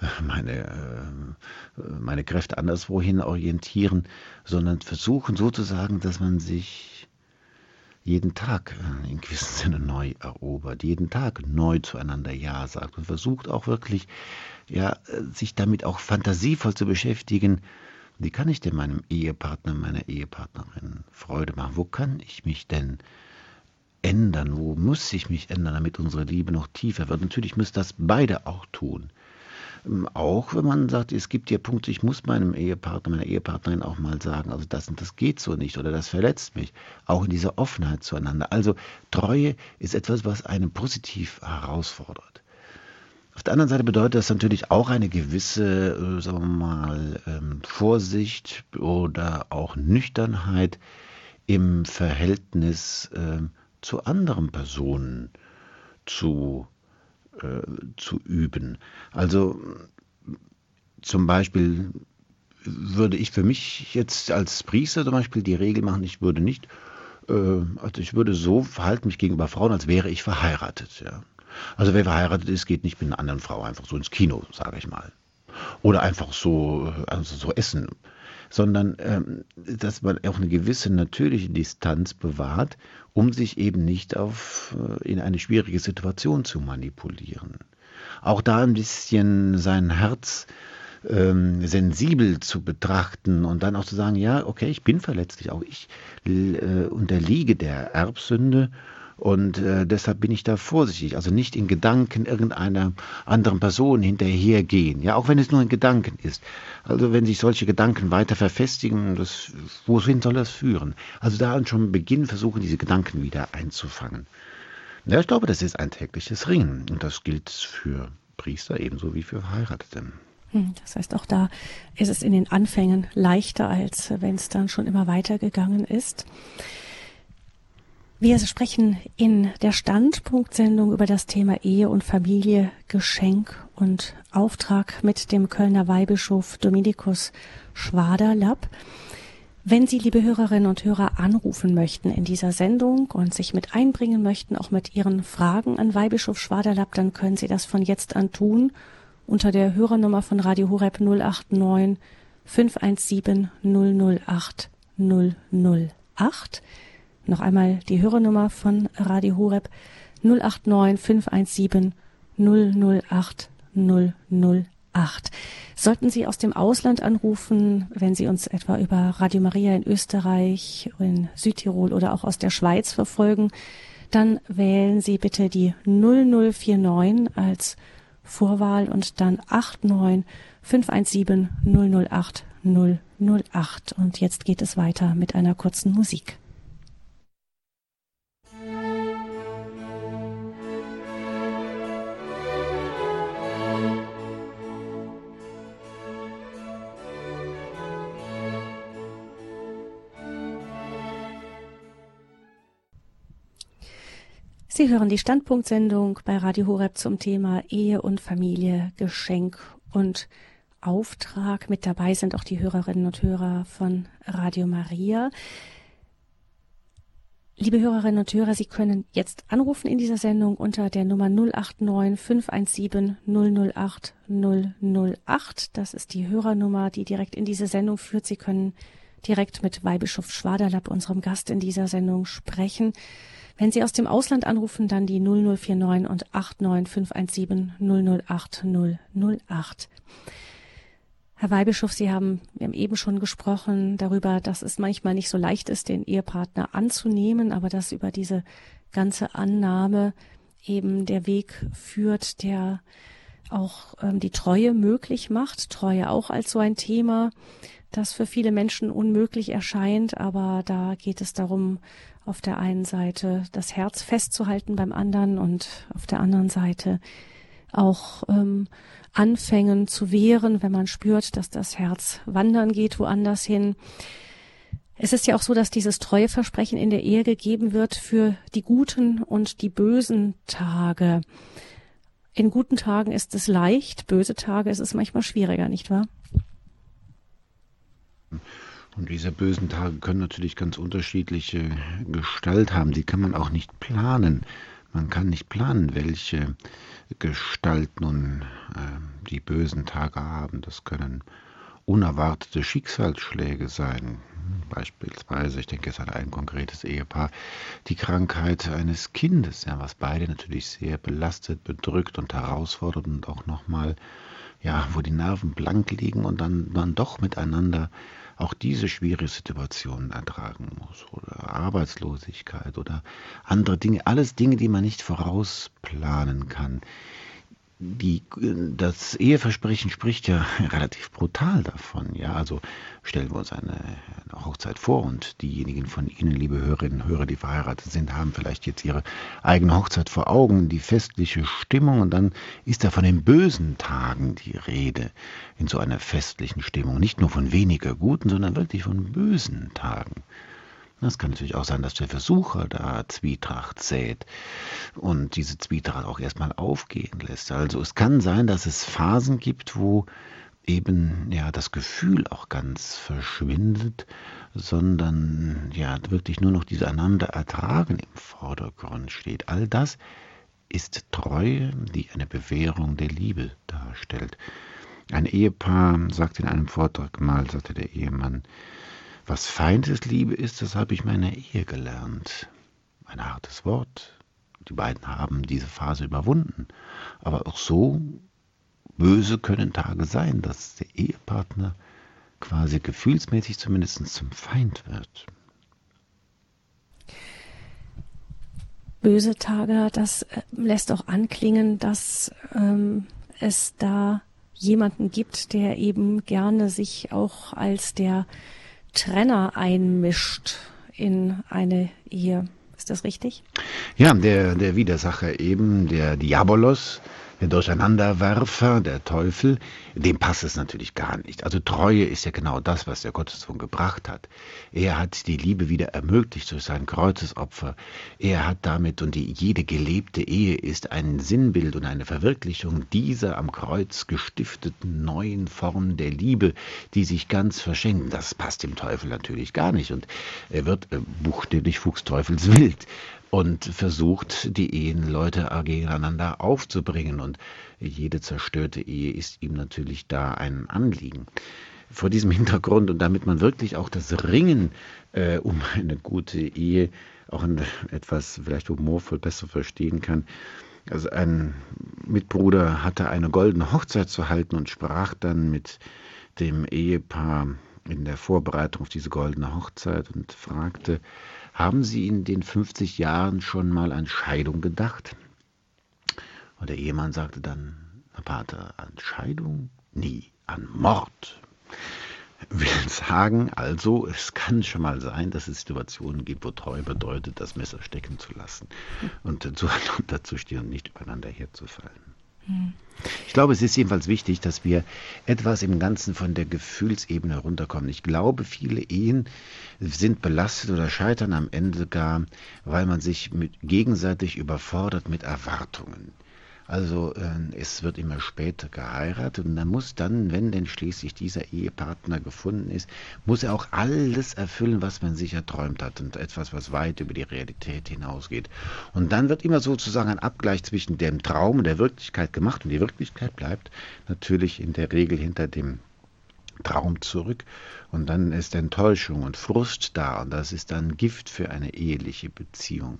äh, meine, äh, meine Kräfte anderswohin orientieren, sondern versuchen sozusagen, dass man sich jeden Tag äh, in gewissem Sinne neu erobert, jeden Tag neu zueinander Ja sagt und versucht auch wirklich, ja, sich damit auch fantasievoll zu beschäftigen, wie kann ich denn meinem Ehepartner, meiner Ehepartnerin Freude machen? Wo kann ich mich denn ändern? Wo muss ich mich ändern, damit unsere Liebe noch tiefer wird? Natürlich müssen das beide auch tun. Ähm, auch wenn man sagt, es gibt hier Punkte, ich muss meinem Ehepartner, meiner Ehepartnerin auch mal sagen, also das und das geht so nicht oder das verletzt mich. Auch in dieser Offenheit zueinander. Also Treue ist etwas, was einen positiv herausfordert. Auf der anderen Seite bedeutet das natürlich auch eine gewisse, äh, sagen wir mal, ähm, Vorsicht oder auch Nüchternheit im Verhältnis ähm, zu anderen Personen zu, äh, zu üben. Also zum Beispiel würde ich für mich jetzt als Priester zum Beispiel die Regel machen, ich würde nicht, äh, also ich würde so verhalten mich gegenüber Frauen, als wäre ich verheiratet. Ja. Also wer verheiratet ist, geht nicht mit einer anderen Frau einfach so ins Kino, sage ich mal. Oder einfach so, also so essen sondern ähm, dass man auch eine gewisse natürliche Distanz bewahrt, um sich eben nicht auf, äh, in eine schwierige Situation zu manipulieren. Auch da ein bisschen sein Herz ähm, sensibel zu betrachten und dann auch zu sagen, ja, okay, ich bin verletzlich, auch ich äh, unterliege der Erbsünde und äh, deshalb bin ich da vorsichtig. Also nicht in Gedanken irgendeiner anderen Person hinterhergehen. Ja, auch wenn es nur in Gedanken ist. Also wenn sich solche Gedanken weiter verfestigen, das, wohin soll das führen? Also da schon Beginn versuchen, diese Gedanken wieder einzufangen. Ja, ich glaube, das ist ein tägliches Ringen. Und das gilt für Priester ebenso wie für Verheiratete. Hm, das heißt, auch da ist es in den Anfängen leichter, als wenn es dann schon immer weitergegangen ist. Wir sprechen in der Standpunktsendung über das Thema Ehe und Familie, Geschenk und Auftrag mit dem Kölner Weihbischof Dominikus Schwaderlapp. Wenn Sie, liebe Hörerinnen und Hörer, anrufen möchten in dieser Sendung und sich mit einbringen möchten, auch mit Ihren Fragen an Weihbischof Schwaderlapp, dann können Sie das von jetzt an tun unter der Hörernummer von Radio Horeb 089 517 008 008. Noch einmal die Hörernummer von Radio Horeb 089 517 008 008. Sollten Sie aus dem Ausland anrufen, wenn Sie uns etwa über Radio Maria in Österreich, in Südtirol oder auch aus der Schweiz verfolgen, dann wählen Sie bitte die 0049 als Vorwahl und dann 89 517 008 008. Und jetzt geht es weiter mit einer kurzen Musik. Sie hören die Standpunktsendung bei Radio Horeb zum Thema Ehe und Familie, Geschenk und Auftrag. Mit dabei sind auch die Hörerinnen und Hörer von Radio Maria. Liebe Hörerinnen und Hörer, Sie können jetzt anrufen in dieser Sendung unter der Nummer 089 517 008 008. Das ist die Hörernummer, die direkt in diese Sendung führt. Sie können direkt mit Weihbischof Schwaderlapp, unserem Gast in dieser Sendung, sprechen. Wenn Sie aus dem Ausland anrufen, dann die 0049 und 89517 008 008. Herr Weihbischof, Sie haben, wir haben eben schon gesprochen darüber, dass es manchmal nicht so leicht ist, den Ehepartner anzunehmen, aber dass über diese ganze Annahme eben der Weg führt, der auch ähm, die Treue möglich macht. Treue auch als so ein Thema, das für viele Menschen unmöglich erscheint, aber da geht es darum, auf der einen Seite das Herz festzuhalten beim anderen und auf der anderen Seite auch ähm, anfängen zu wehren, wenn man spürt, dass das Herz wandern geht woanders hin. Es ist ja auch so, dass dieses Treueversprechen in der Ehe gegeben wird für die guten und die bösen Tage. In guten Tagen ist es leicht, böse Tage ist es manchmal schwieriger, nicht wahr? Und diese bösen Tage können natürlich ganz unterschiedliche Gestalt haben. Die kann man auch nicht planen. Man kann nicht planen, welche Gestalt nun äh, die bösen Tage haben. Das können unerwartete Schicksalsschläge sein. Beispielsweise, ich denke jetzt an ein konkretes Ehepaar, die Krankheit eines Kindes, ja, was beide natürlich sehr belastet, bedrückt und herausfordert und auch nochmal, ja, wo die Nerven blank liegen und dann, dann doch miteinander auch diese schwierige Situation ertragen muss oder Arbeitslosigkeit oder andere Dinge, alles Dinge, die man nicht vorausplanen kann. Die, das Eheversprechen spricht ja relativ brutal davon. Ja, also stellen wir uns eine, eine, Hochzeit vor und diejenigen von Ihnen, liebe Hörerinnen und Hörer, die verheiratet sind, haben vielleicht jetzt ihre eigene Hochzeit vor Augen, die festliche Stimmung und dann ist da von den bösen Tagen die Rede in so einer festlichen Stimmung. Nicht nur von weniger guten, sondern wirklich von bösen Tagen. Es kann natürlich auch sein, dass der Versucher da Zwietracht sät und diese Zwietracht auch erstmal aufgehen lässt. Also es kann sein, dass es Phasen gibt, wo eben ja das Gefühl auch ganz verschwindet, sondern ja wirklich nur noch diese einander ertragen im Vordergrund steht. All das ist Treue, die eine Bewährung der Liebe darstellt. Ein Ehepaar sagt in einem Vortrag mal, sagte der Ehemann, was Feindesliebe ist, das habe ich meiner Ehe gelernt. Ein hartes Wort. Die beiden haben diese Phase überwunden. Aber auch so böse können Tage sein, dass der Ehepartner quasi gefühlsmäßig zumindest zum Feind wird. Böse Tage, das äh, lässt auch anklingen, dass ähm, es da jemanden gibt, der eben gerne sich auch als der Trenner einmischt in eine Ehe. Ist das richtig? Ja, der, der Widersacher eben, der Diabolos, der Durcheinanderwerfer, der Teufel, dem passt es natürlich gar nicht. Also Treue ist ja genau das, was der Gottessohn gebracht hat. Er hat die Liebe wieder ermöglicht durch sein Kreuzesopfer. Er hat damit, und die, jede gelebte Ehe ist ein Sinnbild und eine Verwirklichung dieser am Kreuz gestifteten neuen Form der Liebe, die sich ganz verschenken. Das passt dem Teufel natürlich gar nicht. Und er wird äh, buchstäblich fuchsteufelswild und versucht, die Ehenleute gegeneinander aufzubringen. Und jede zerstörte Ehe ist ihm natürlich da ein Anliegen. Vor diesem Hintergrund und damit man wirklich auch das Ringen äh, um eine gute Ehe auch etwas vielleicht humorvoll besser verstehen kann. Also ein Mitbruder hatte eine goldene Hochzeit zu halten und sprach dann mit dem Ehepaar in der Vorbereitung auf diese goldene Hochzeit und fragte, haben Sie in den 50 Jahren schon mal an Scheidung gedacht? Und der Ehemann sagte dann, Herr Pater, an Scheidung? Nie, an Mord. Will sagen, also, es kann schon mal sein, dass es Situationen gibt, wo Treu bedeutet, das Messer stecken zu lassen und zueinander zu stehen und nicht übereinander herzufallen. Ich glaube, es ist jedenfalls wichtig, dass wir etwas im Ganzen von der Gefühlsebene runterkommen. Ich glaube, viele Ehen sind belastet oder scheitern am Ende gar, weil man sich mit, gegenseitig überfordert mit Erwartungen. Also äh, es wird immer später geheiratet und dann muss dann, wenn denn schließlich dieser Ehepartner gefunden ist, muss er auch alles erfüllen, was man sich erträumt hat und etwas, was weit über die Realität hinausgeht. Und dann wird immer sozusagen ein Abgleich zwischen dem Traum und der Wirklichkeit gemacht und die Wirklichkeit bleibt natürlich in der Regel hinter dem Traum zurück und dann ist Enttäuschung und Frust da und das ist dann Gift für eine eheliche Beziehung.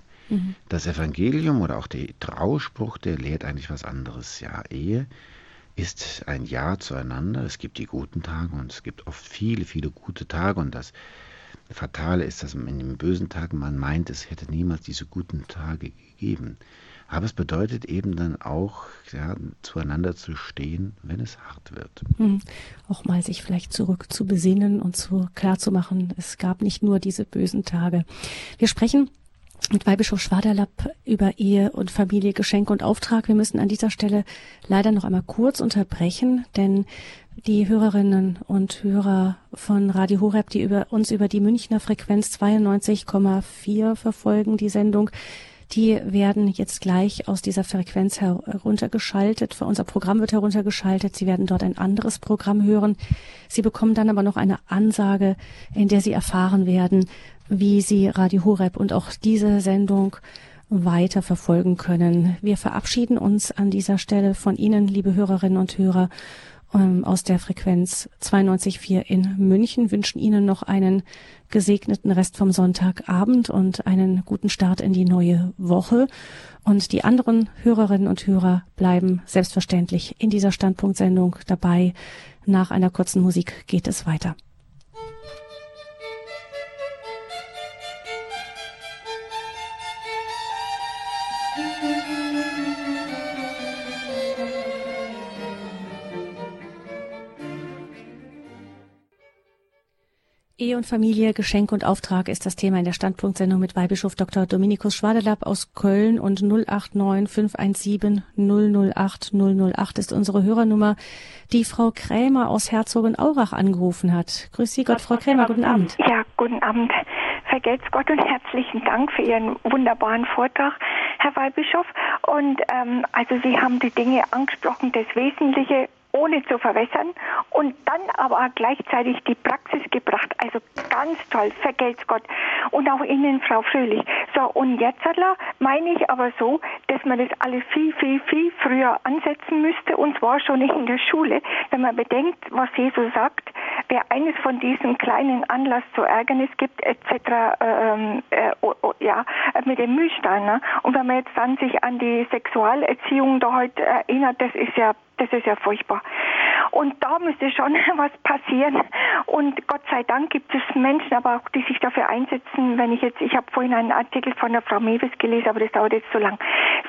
Das Evangelium oder auch der Trauspruch, der lehrt eigentlich was anderes. Ja, Ehe ist ein Ja zueinander. Es gibt die guten Tage und es gibt oft viele, viele gute Tage und das Fatale ist, dass in den bösen Tagen man meint, es hätte niemals diese guten Tage gegeben. Aber es bedeutet eben dann auch, ja, zueinander zu stehen, wenn es hart wird. Mhm. Auch mal sich vielleicht zurück zu besinnen und zu klar zu machen, es gab nicht nur diese bösen Tage. Wir sprechen mit Weihbischof Schwaderlapp über Ehe und Familie, Geschenk und Auftrag. Wir müssen an dieser Stelle leider noch einmal kurz unterbrechen, denn die Hörerinnen und Hörer von Radio Horeb, die über uns über die Münchner Frequenz 92,4 verfolgen, die Sendung, die werden jetzt gleich aus dieser Frequenz heruntergeschaltet. Unser Programm wird heruntergeschaltet. Sie werden dort ein anderes Programm hören. Sie bekommen dann aber noch eine Ansage, in der Sie erfahren werden, wie Sie Radio Horeb und auch diese Sendung weiter verfolgen können. Wir verabschieden uns an dieser Stelle von Ihnen, liebe Hörerinnen und Hörer, ähm, aus der Frequenz 92.4 in München wünschen Ihnen noch einen gesegneten Rest vom Sonntagabend und einen guten Start in die neue Woche. Und die anderen Hörerinnen und Hörer bleiben selbstverständlich in dieser Standpunktsendung dabei. Nach einer kurzen Musik geht es weiter. Ehe und Familie, Geschenk und Auftrag ist das Thema in der Standpunktsendung mit Weihbischof Dr. Dominikus Schwadelapp aus Köln und 089 517 008 008 ist unsere Hörernummer, die Frau Krämer aus Herzogenaurach angerufen hat. Grüß Sie Gott, Frau Krämer, guten Abend. Ja, guten Abend. Vergelt's Gott und herzlichen Dank für Ihren wunderbaren Vortrag, Herr Weihbischof. Und ähm, also Sie haben die Dinge angesprochen, das Wesentliche ohne zu verwässern und dann aber gleichzeitig die Praxis gebracht. Also ganz toll, vergelt's Gott. Und auch Ihnen, Frau Fröhlich. So, und jetzt meine ich aber so, dass man das alles viel, viel, viel früher ansetzen müsste und zwar schon in der Schule, wenn man bedenkt, was Jesus sagt, wer eines von diesen kleinen Anlass zu Ärgernis gibt, etc., ähm, äh, oh, oh, ja, mit dem Mühlstein. Ne? Und wenn man jetzt dann sich an die Sexualerziehung da heute erinnert, das ist ja das ist ja furchtbar. Und da müsste schon was passieren. Und Gott sei Dank gibt es Menschen, aber auch die sich dafür einsetzen. Wenn ich jetzt, ich habe vorhin einen Artikel von der Frau Mewes gelesen, aber das dauert jetzt so lang.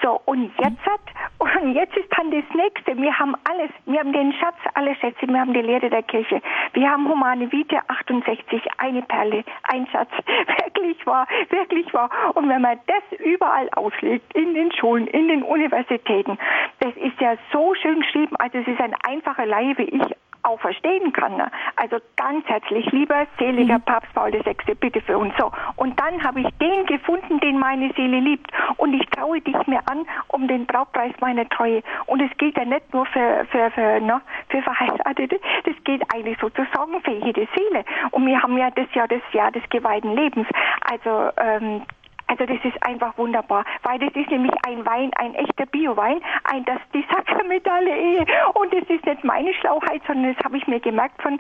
So und jetzt hat und jetzt ist dann das nächste. Wir haben alles. Wir haben den Schatz aller Schätze. Wir haben die Lehre der Kirche. Wir haben Humane Vita 68, eine Perle, ein Schatz. Wirklich wahr, wirklich wahr. Und wenn man das überall auslegt, in den Schulen, in den Universitäten, das ist ja so schön geschrieben. Also es ist ein einfacher Laie wie ich auch verstehen kann. Ne? Also ganz herzlich, lieber seliger mhm. Papst Paul VI, bitte für uns so. Und dann habe ich den gefunden, den meine Seele liebt. Und ich traue dich mir an um den Brautpreis meiner Treue. Und es gilt ja nicht nur für, für, für, ne, für Verheiratete, das geht eigentlich sozusagen für jede Seele. Und wir haben ja das Jahr das Jahr des geweihten Lebens. Also ähm, also das ist einfach wunderbar, weil das ist nämlich ein Wein, ein echter Biowein, ein das die sakramentale Ehe und das ist nicht meine Schlauheit, sondern das habe ich mir gemerkt von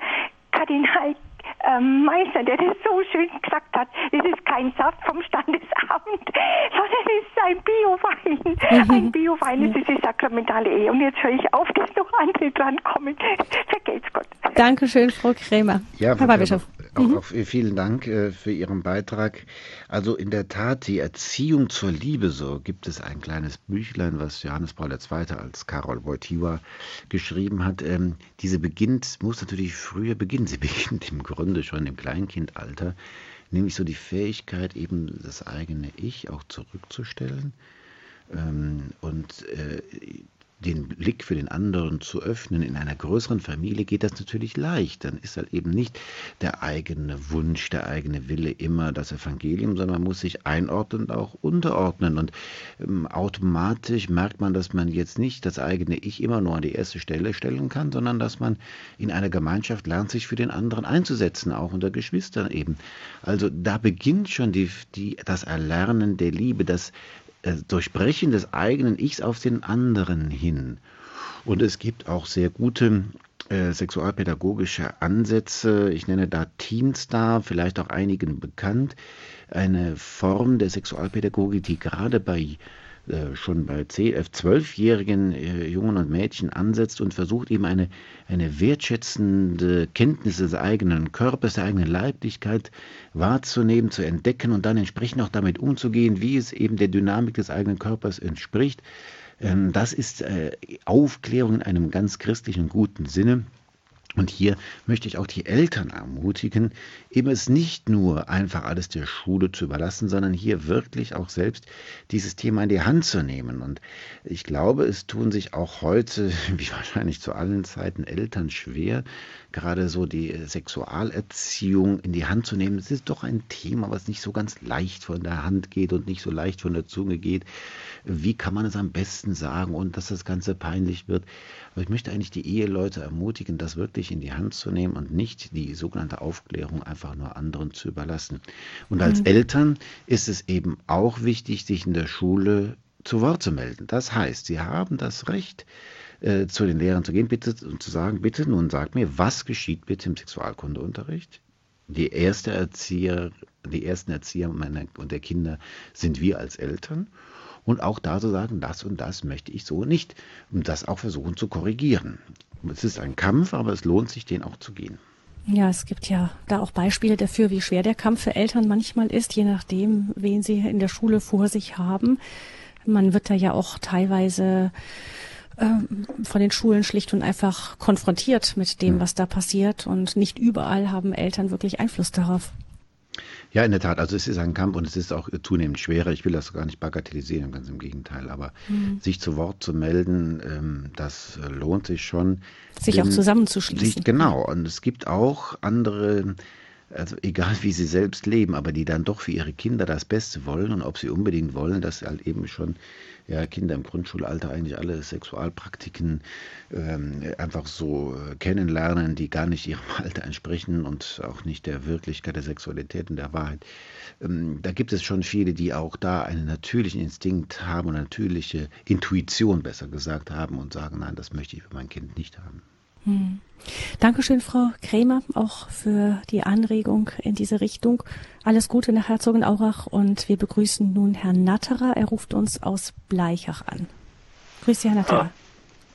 Kardinal ähm, Meister, der das so schön gesagt hat. Es ist kein Saft vom Standesamt, sondern es ist ein Biowein. Mhm. Ein Biowein ist diese sakramentale Ehe. Und jetzt höre ich auf, dass noch andere drankommen. Vergelt's Gott. Dankeschön, Frau Krämer. Ja, Herr Weihbischof. Auch, mhm. auch, vielen Dank äh, für Ihren Beitrag. Also in der Tat, die Erziehung zur Liebe, so gibt es ein kleines Büchlein, was Johannes Paul II. als Karol Wojtyła geschrieben hat. Ähm, diese beginnt, muss natürlich früher beginnen. Sie beginnt im Grunde schon im Kleinkindalter, nämlich so die Fähigkeit, eben das eigene Ich auch zurückzustellen ähm, und äh, den Blick für den anderen zu öffnen. In einer größeren Familie geht das natürlich leicht. Dann ist halt eben nicht der eigene Wunsch, der eigene Wille immer das Evangelium, sondern man muss sich einordnen und auch unterordnen. Und ähm, automatisch merkt man, dass man jetzt nicht das eigene Ich immer nur an die erste Stelle stellen kann, sondern dass man in einer Gemeinschaft lernt, sich für den anderen einzusetzen, auch unter Geschwistern eben. Also da beginnt schon die, die, das Erlernen der Liebe, das Durchbrechen des eigenen Ichs auf den anderen hin. Und es gibt auch sehr gute äh, sexualpädagogische Ansätze. Ich nenne da Teen Star, vielleicht auch einigen bekannt. Eine Form der Sexualpädagogik, die gerade bei äh, schon bei 11-, 12-jährigen äh, Jungen und Mädchen ansetzt und versucht eben eine, eine wertschätzende Kenntnis des eigenen Körpers, der eigenen Leiblichkeit wahrzunehmen, zu entdecken und dann entsprechend auch damit umzugehen, wie es eben der Dynamik des eigenen Körpers entspricht. Ähm, das ist äh, Aufklärung in einem ganz christlichen guten Sinne. Und hier möchte ich auch die Eltern ermutigen, eben es nicht nur einfach alles der Schule zu überlassen, sondern hier wirklich auch selbst dieses Thema in die Hand zu nehmen. Und ich glaube, es tun sich auch heute, wie wahrscheinlich zu allen Zeiten, Eltern schwer, gerade so die Sexualerziehung in die Hand zu nehmen. Es ist doch ein Thema, was nicht so ganz leicht von der Hand geht und nicht so leicht von der Zunge geht. Wie kann man es am besten sagen und dass das Ganze peinlich wird? Aber ich möchte eigentlich die Eheleute ermutigen, das wirklich in die Hand zu nehmen und nicht die sogenannte Aufklärung einfach nur anderen zu überlassen. Und als mhm. Eltern ist es eben auch wichtig, sich in der Schule zu Wort zu melden. Das heißt, sie haben das Recht, äh, zu den Lehrern zu gehen, bitte und zu sagen, bitte nun sag mir, was geschieht bitte im Sexualkundeunterricht? Die erste Erzieher, die ersten Erzieher meiner und der Kinder sind wir als Eltern. Und auch da zu sagen, das und das möchte ich so nicht. Und das auch versuchen zu korrigieren. Es ist ein Kampf, aber es lohnt sich, den auch zu gehen. Ja, es gibt ja da auch Beispiele dafür, wie schwer der Kampf für Eltern manchmal ist, je nachdem, wen sie in der Schule vor sich haben. Man wird da ja auch teilweise von den Schulen schlicht und einfach konfrontiert mit dem, was da passiert. Und nicht überall haben Eltern wirklich Einfluss darauf. Ja, in der Tat. Also es ist ein Kampf und es ist auch zunehmend schwerer. Ich will das gar nicht bagatellisieren, ganz im Gegenteil. Aber mhm. sich zu Wort zu melden, ähm, das lohnt sich schon. Sich Denn, auch zusammenzuschließen. Sich, genau. Und es gibt auch andere also egal wie sie selbst leben, aber die dann doch für ihre Kinder das Beste wollen und ob sie unbedingt wollen, dass halt eben schon ja, Kinder im Grundschulalter eigentlich alle Sexualpraktiken ähm, einfach so äh, kennenlernen, die gar nicht ihrem Alter entsprechen und auch nicht der Wirklichkeit der Sexualität und der Wahrheit. Ähm, da gibt es schon viele, die auch da einen natürlichen Instinkt haben und natürliche Intuition besser gesagt haben und sagen, nein, das möchte ich für mein Kind nicht haben. Hm. Dankeschön, Frau Krämer, auch für die Anregung in diese Richtung. Alles Gute nach Herzogenaurach und wir begrüßen nun Herrn Natterer. Er ruft uns aus Bleichach an. Grüß Sie, Herr Natterer. Ja.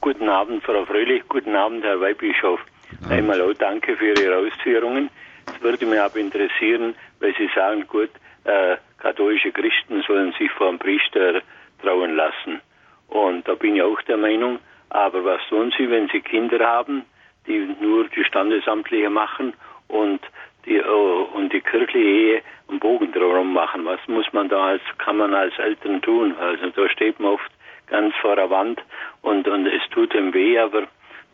Guten Abend, Frau Fröhlich. Guten Abend, Herr Weihbischof. Einmal auch danke für Ihre Ausführungen. Es würde mich aber interessieren, weil Sie sagen, gut, äh, katholische Christen sollen sich vor dem Priester trauen lassen. Und da bin ich auch der Meinung, aber was tun Sie, wenn Sie Kinder haben, die nur die Standesamtliche machen und die, oh, und die kirchliche Ehe einen Bogen drumherum machen? Was muss man da als, kann man als Eltern tun? Also da steht man oft ganz vor der Wand und, und es tut ihm weh, aber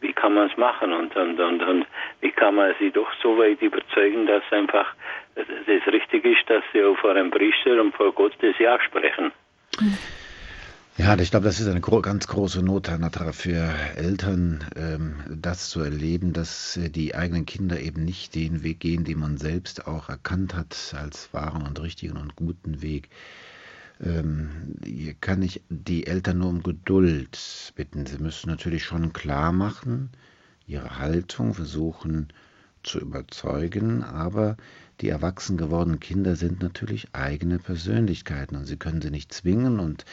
wie kann man es machen und, und, und, und wie kann man sie doch so weit überzeugen, dass einfach das richtig ist, dass sie auch vor einem Priester und vor Gott das Ja sprechen. Mhm. Ja, ich glaube, das ist eine ganz große Not, für Eltern, ähm, das zu erleben, dass äh, die eigenen Kinder eben nicht den Weg gehen, den man selbst auch erkannt hat als wahren und richtigen und guten Weg. Ähm, hier kann ich die Eltern nur um Geduld bitten. Sie müssen natürlich schon klar machen, ihre Haltung versuchen zu überzeugen, aber die erwachsen gewordenen Kinder sind natürlich eigene Persönlichkeiten und sie können sie nicht zwingen und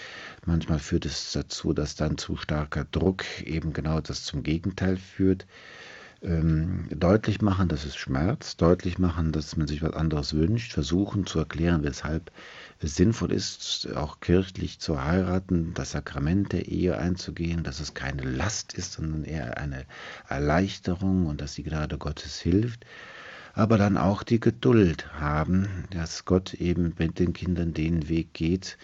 manchmal führt es dazu, dass dann zu starker Druck eben genau das zum Gegenteil führt. Ähm, deutlich machen, dass es schmerzt, deutlich machen, dass man sich was anderes wünscht, versuchen zu erklären, weshalb es sinnvoll ist, auch kirchlich zu heiraten, das Sakrament der Ehe einzugehen, dass es keine Last ist, sondern eher eine Erleichterung und dass die Gnade Gottes hilft aber dann auch die Geduld haben, dass Gott eben mit den Kindern den Weg geht,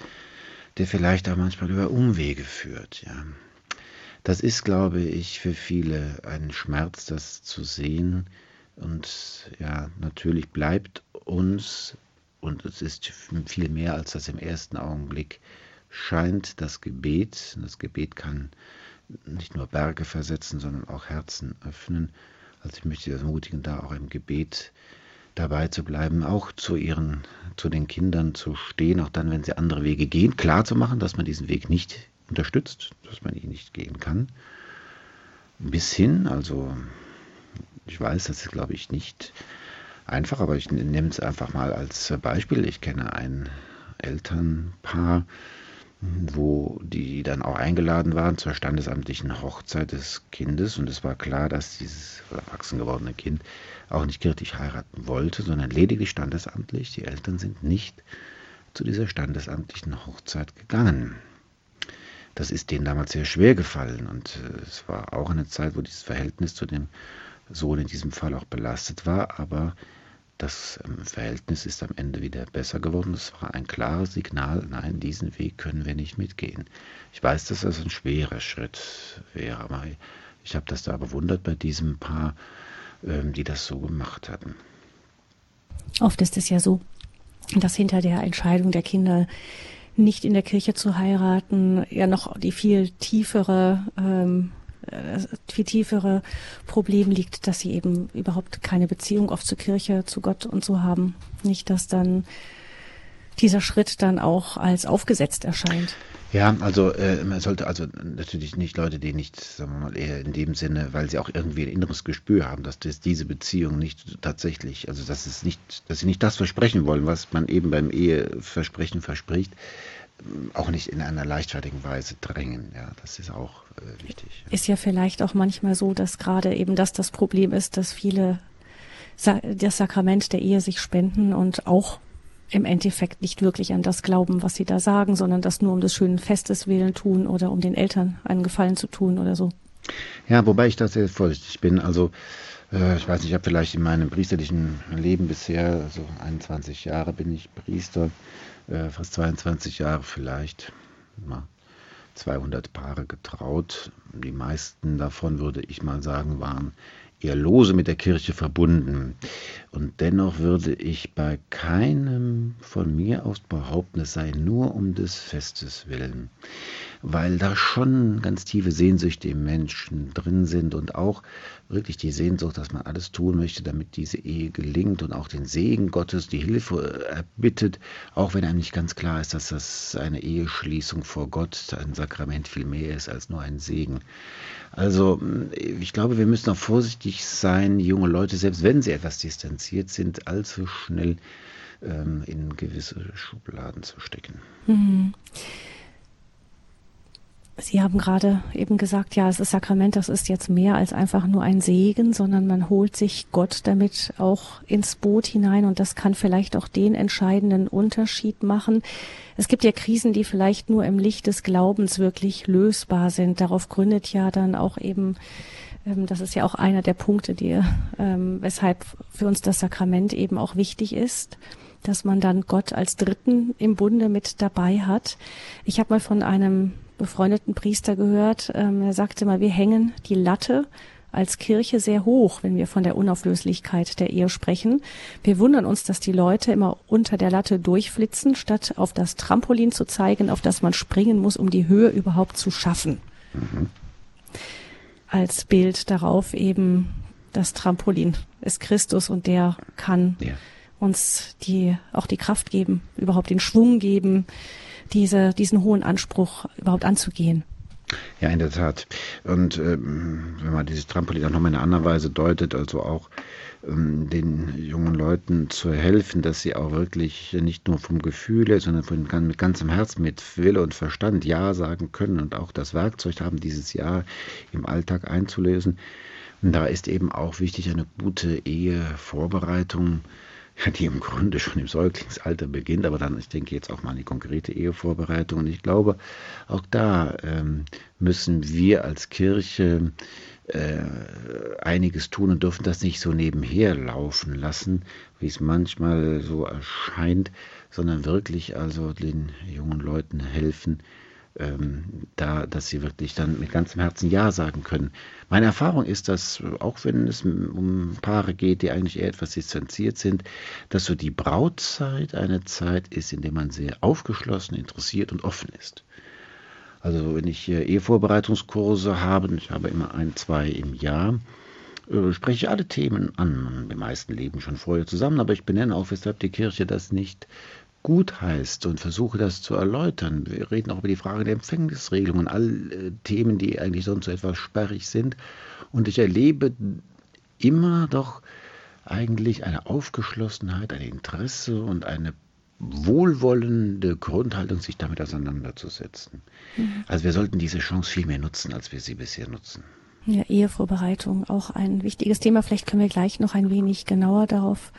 der vielleicht auch manchmal über Umwege führt. Ja. Das ist, glaube ich, für viele ein Schmerz, das zu sehen. Und ja, natürlich bleibt uns, und es ist viel mehr als das im ersten Augenblick scheint, das Gebet. Das Gebet kann nicht nur Berge versetzen, sondern auch Herzen öffnen. Also ich möchte Sie ermutigen, da auch im Gebet dabei zu bleiben, auch zu ihren, zu den Kindern zu stehen, auch dann, wenn sie andere Wege gehen, klar zu machen, dass man diesen Weg nicht unterstützt, dass man ihn nicht gehen kann. Bis hin, also ich weiß, das ist, glaube ich, nicht einfach, aber ich nehme es einfach mal als Beispiel. Ich kenne ein Elternpaar, wo die dann auch eingeladen waren zur standesamtlichen Hochzeit des Kindes. Und es war klar, dass dieses erwachsen gewordene Kind auch nicht kirchlich heiraten wollte, sondern lediglich standesamtlich. Die Eltern sind nicht zu dieser standesamtlichen Hochzeit gegangen. Das ist denen damals sehr schwer gefallen und äh, es war auch eine Zeit, wo dieses Verhältnis zu dem Sohn in diesem Fall auch belastet war, aber das ähm, Verhältnis ist am Ende wieder besser geworden. Es war ein klares Signal, nein, diesen Weg können wir nicht mitgehen. Ich weiß, dass das ein schwerer Schritt wäre, aber ich habe das da bewundert bei diesem Paar, ähm, die das so gemacht hatten. Oft ist es ja so, dass hinter der Entscheidung der Kinder nicht in der Kirche zu heiraten, ja noch die viel tiefere ähm, äh, viel tiefere Problem liegt, dass sie eben überhaupt keine Beziehung oft zur Kirche, zu Gott und so haben. Nicht, dass dann dieser Schritt dann auch als aufgesetzt erscheint. Ja, also äh, man sollte also natürlich nicht Leute, die nicht, sagen wir mal, eher in dem Sinne, weil sie auch irgendwie ein inneres Gespür haben, dass das, diese Beziehung nicht tatsächlich, also dass es nicht, dass sie nicht das versprechen wollen, was man eben beim Eheversprechen verspricht, auch nicht in einer leichtfertigen Weise drängen. Ja, das ist auch äh, wichtig. Ist ja vielleicht auch manchmal so, dass gerade eben das das Problem ist, dass viele das Sakrament der Ehe sich spenden und auch im Endeffekt nicht wirklich an das glauben, was sie da sagen, sondern das nur um des schönen Festes willen tun oder um den Eltern einen Gefallen zu tun oder so. Ja, wobei ich da sehr vorsichtig bin. Also äh, ich weiß nicht, ich habe vielleicht in meinem priesterlichen Leben bisher, so also 21 Jahre bin ich Priester, äh, fast 22 Jahre vielleicht, mal 200 Paare getraut. Die meisten davon, würde ich mal sagen, waren eher lose mit der Kirche verbunden. Und dennoch würde ich bei keinem von mir aus behaupten, es sei nur um des Festes willen, weil da schon ganz tiefe Sehnsüchte im Menschen drin sind und auch wirklich die Sehnsucht, dass man alles tun möchte, damit diese Ehe gelingt und auch den Segen Gottes, die Hilfe erbittet, auch wenn einem nicht ganz klar ist, dass das eine Eheschließung vor Gott, ein Sakrament viel mehr ist als nur ein Segen. Also ich glaube, wir müssen auch vorsichtig sein, junge Leute, selbst wenn sie etwas distanziert sind, allzu schnell ähm, in gewisse Schubladen zu stecken. Mhm. Sie haben gerade eben gesagt, ja, es ist Sakrament, das ist jetzt mehr als einfach nur ein Segen, sondern man holt sich Gott damit auch ins Boot hinein und das kann vielleicht auch den entscheidenden Unterschied machen. Es gibt ja Krisen, die vielleicht nur im Licht des Glaubens wirklich lösbar sind. Darauf gründet ja dann auch eben, ähm, das ist ja auch einer der Punkte, die, ähm, weshalb für uns das Sakrament eben auch wichtig ist dass man dann Gott als Dritten im Bunde mit dabei hat. Ich habe mal von einem befreundeten Priester gehört, ähm, er sagte mal, wir hängen die Latte als Kirche sehr hoch, wenn wir von der Unauflöslichkeit der Ehe sprechen. Wir wundern uns, dass die Leute immer unter der Latte durchflitzen, statt auf das Trampolin zu zeigen, auf das man springen muss, um die Höhe überhaupt zu schaffen. Mhm. Als Bild darauf eben das Trampolin ist Christus und der kann ja. uns die, auch die Kraft geben, überhaupt den Schwung geben, diese, diesen hohen Anspruch überhaupt anzugehen. Ja, in der Tat. Und ähm, wenn man dieses Trampolin auch nochmal in einer anderen Weise deutet, also auch ähm, den jungen Leuten zu helfen, dass sie auch wirklich nicht nur vom Gefühl, sondern von, mit ganzem Herzen, mit Wille und Verstand Ja sagen können und auch das Werkzeug haben, dieses Ja im Alltag einzulösen. Und da ist eben auch wichtig eine gute Ehevorbereitung die im Grunde schon im Säuglingsalter beginnt, aber dann, ich denke jetzt auch mal an die konkrete Ehevorbereitung. Und ich glaube, auch da ähm, müssen wir als Kirche äh, einiges tun und dürfen das nicht so nebenher laufen lassen, wie es manchmal so erscheint, sondern wirklich also den jungen Leuten helfen, ähm, da, dass sie wirklich dann mit ganzem Herzen Ja sagen können. Meine Erfahrung ist, dass auch wenn es um Paare geht, die eigentlich eher etwas distanziert sind, dass so die Brautzeit eine Zeit ist, in der man sehr aufgeschlossen, interessiert und offen ist. Also wenn ich Ehevorbereitungskurse habe, ich habe immer ein, zwei im Jahr, äh, spreche ich alle Themen an. Die meisten leben schon vorher zusammen, aber ich benenne auch, weshalb die Kirche das nicht gut heißt und versuche das zu erläutern. Wir reden auch über die Frage der Empfängnisregelungen, all äh, Themen, die eigentlich sonst so etwas sperrig sind. Und ich erlebe immer doch eigentlich eine Aufgeschlossenheit, ein Interesse und eine wohlwollende Grundhaltung, sich damit auseinanderzusetzen. Mhm. Also wir sollten diese Chance viel mehr nutzen, als wir sie bisher nutzen. Ja, Ehevorbereitung, auch ein wichtiges Thema. Vielleicht können wir gleich noch ein wenig genauer darauf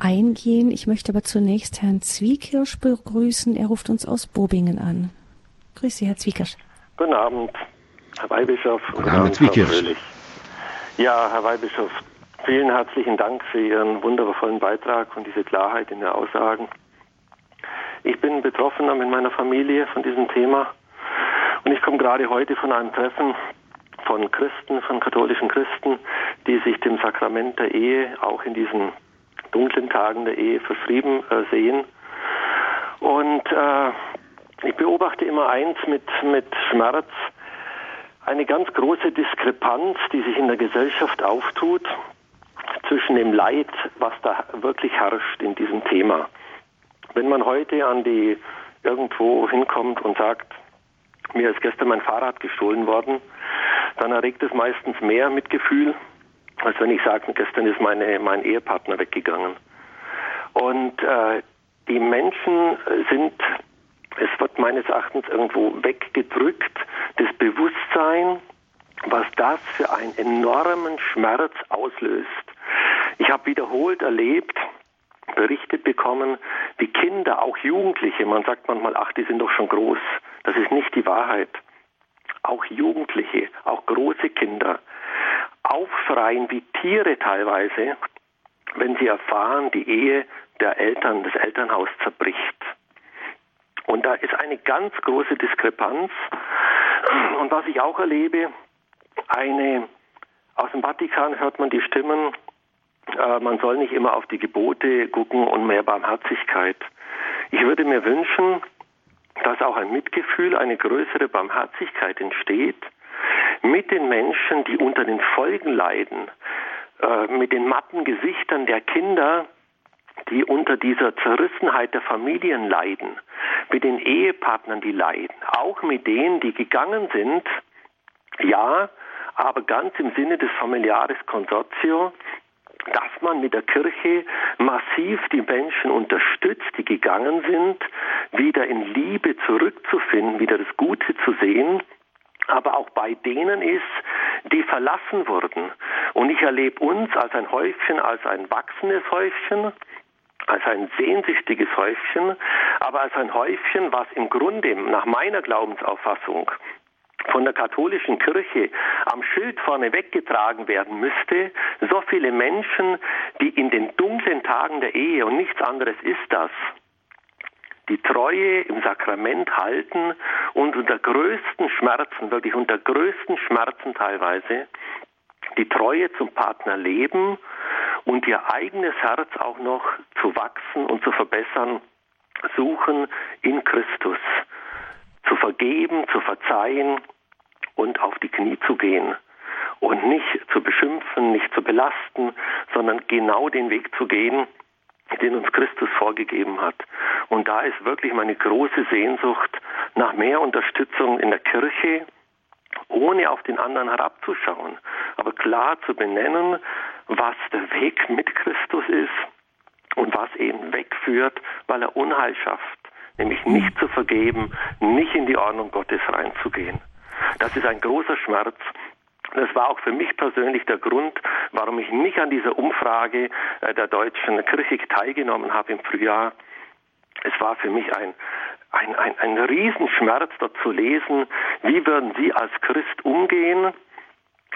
eingehen. Ich möchte aber zunächst Herrn Zwiekirsch begrüßen. Er ruft uns aus Bobingen an. Grüß Sie, Herr Zwiekirsch. Guten Abend, Herr Weihbischof. Guten, Guten Abend, Zwiekirsch. Ja, Herr Weihbischof, vielen herzlichen Dank für Ihren wundervollen Beitrag und diese Klarheit in den Aussagen. Ich bin Betroffener mit meiner Familie von diesem Thema und ich komme gerade heute von einem Treffen von Christen, von katholischen Christen, die sich dem Sakrament der Ehe auch in diesen dunklen Tagen der Ehe verschrieben äh, sehen. Und äh, ich beobachte immer eins mit, mit Schmerz, eine ganz große Diskrepanz, die sich in der Gesellschaft auftut zwischen dem Leid, was da wirklich herrscht in diesem Thema. Wenn man heute an die irgendwo hinkommt und sagt, mir ist gestern mein Fahrrad gestohlen worden, dann erregt es meistens mehr Mitgefühl, als wenn ich sage, gestern ist meine, mein Ehepartner weggegangen. Und äh, die Menschen sind, es wird meines Erachtens irgendwo weggedrückt, das Bewusstsein, was das für einen enormen Schmerz auslöst. Ich habe wiederholt erlebt, berichtet bekommen, wie Kinder, auch Jugendliche, man sagt manchmal, ach, die sind doch schon groß. Das ist nicht die Wahrheit. Auch Jugendliche, auch große Kinder aufschreien wie Tiere teilweise, wenn sie erfahren, die Ehe der Eltern, das Elternhaus zerbricht. Und da ist eine ganz große Diskrepanz. Und was ich auch erlebe, eine, aus dem Vatikan hört man die Stimmen, äh, man soll nicht immer auf die Gebote gucken und mehr Barmherzigkeit. Ich würde mir wünschen, dass auch ein Mitgefühl, eine größere Barmherzigkeit entsteht mit den Menschen, die unter den Folgen leiden, äh, mit den matten Gesichtern der Kinder, die unter dieser Zerrissenheit der Familien leiden, mit den Ehepartnern, die leiden, auch mit denen, die gegangen sind, ja, aber ganz im Sinne des Familiares Consortio, dass man mit der Kirche massiv die Menschen unterstützt, die gegangen sind, wieder in Liebe zurückzufinden, wieder das Gute zu sehen, aber auch bei denen ist, die verlassen wurden. Und ich erlebe uns als ein Häufchen, als ein wachsendes Häufchen, als ein sehnsüchtiges Häufchen, aber als ein Häufchen, was im Grunde nach meiner Glaubensauffassung von der katholischen Kirche am Schild vorne weggetragen werden müsste, so viele Menschen, die in den dunklen Tagen der Ehe und nichts anderes ist das, die Treue im Sakrament halten und unter größten Schmerzen, wirklich unter größten Schmerzen teilweise, die Treue zum Partner leben und ihr eigenes Herz auch noch zu wachsen und zu verbessern, suchen in Christus zu vergeben, zu verzeihen und auf die Knie zu gehen. Und nicht zu beschimpfen, nicht zu belasten, sondern genau den Weg zu gehen, den uns Christus vorgegeben hat. Und da ist wirklich meine große Sehnsucht nach mehr Unterstützung in der Kirche, ohne auf den anderen herabzuschauen, aber klar zu benennen, was der Weg mit Christus ist und was eben wegführt, weil er Unheil schafft nämlich nicht zu vergeben, nicht in die Ordnung Gottes reinzugehen. Das ist ein großer Schmerz. Das war auch für mich persönlich der Grund, warum ich nicht an dieser Umfrage äh, der deutschen Kirche teilgenommen habe im Frühjahr. Es war für mich ein, ein, ein, ein Riesenschmerz dort zu lesen, wie würden Sie als Christ umgehen,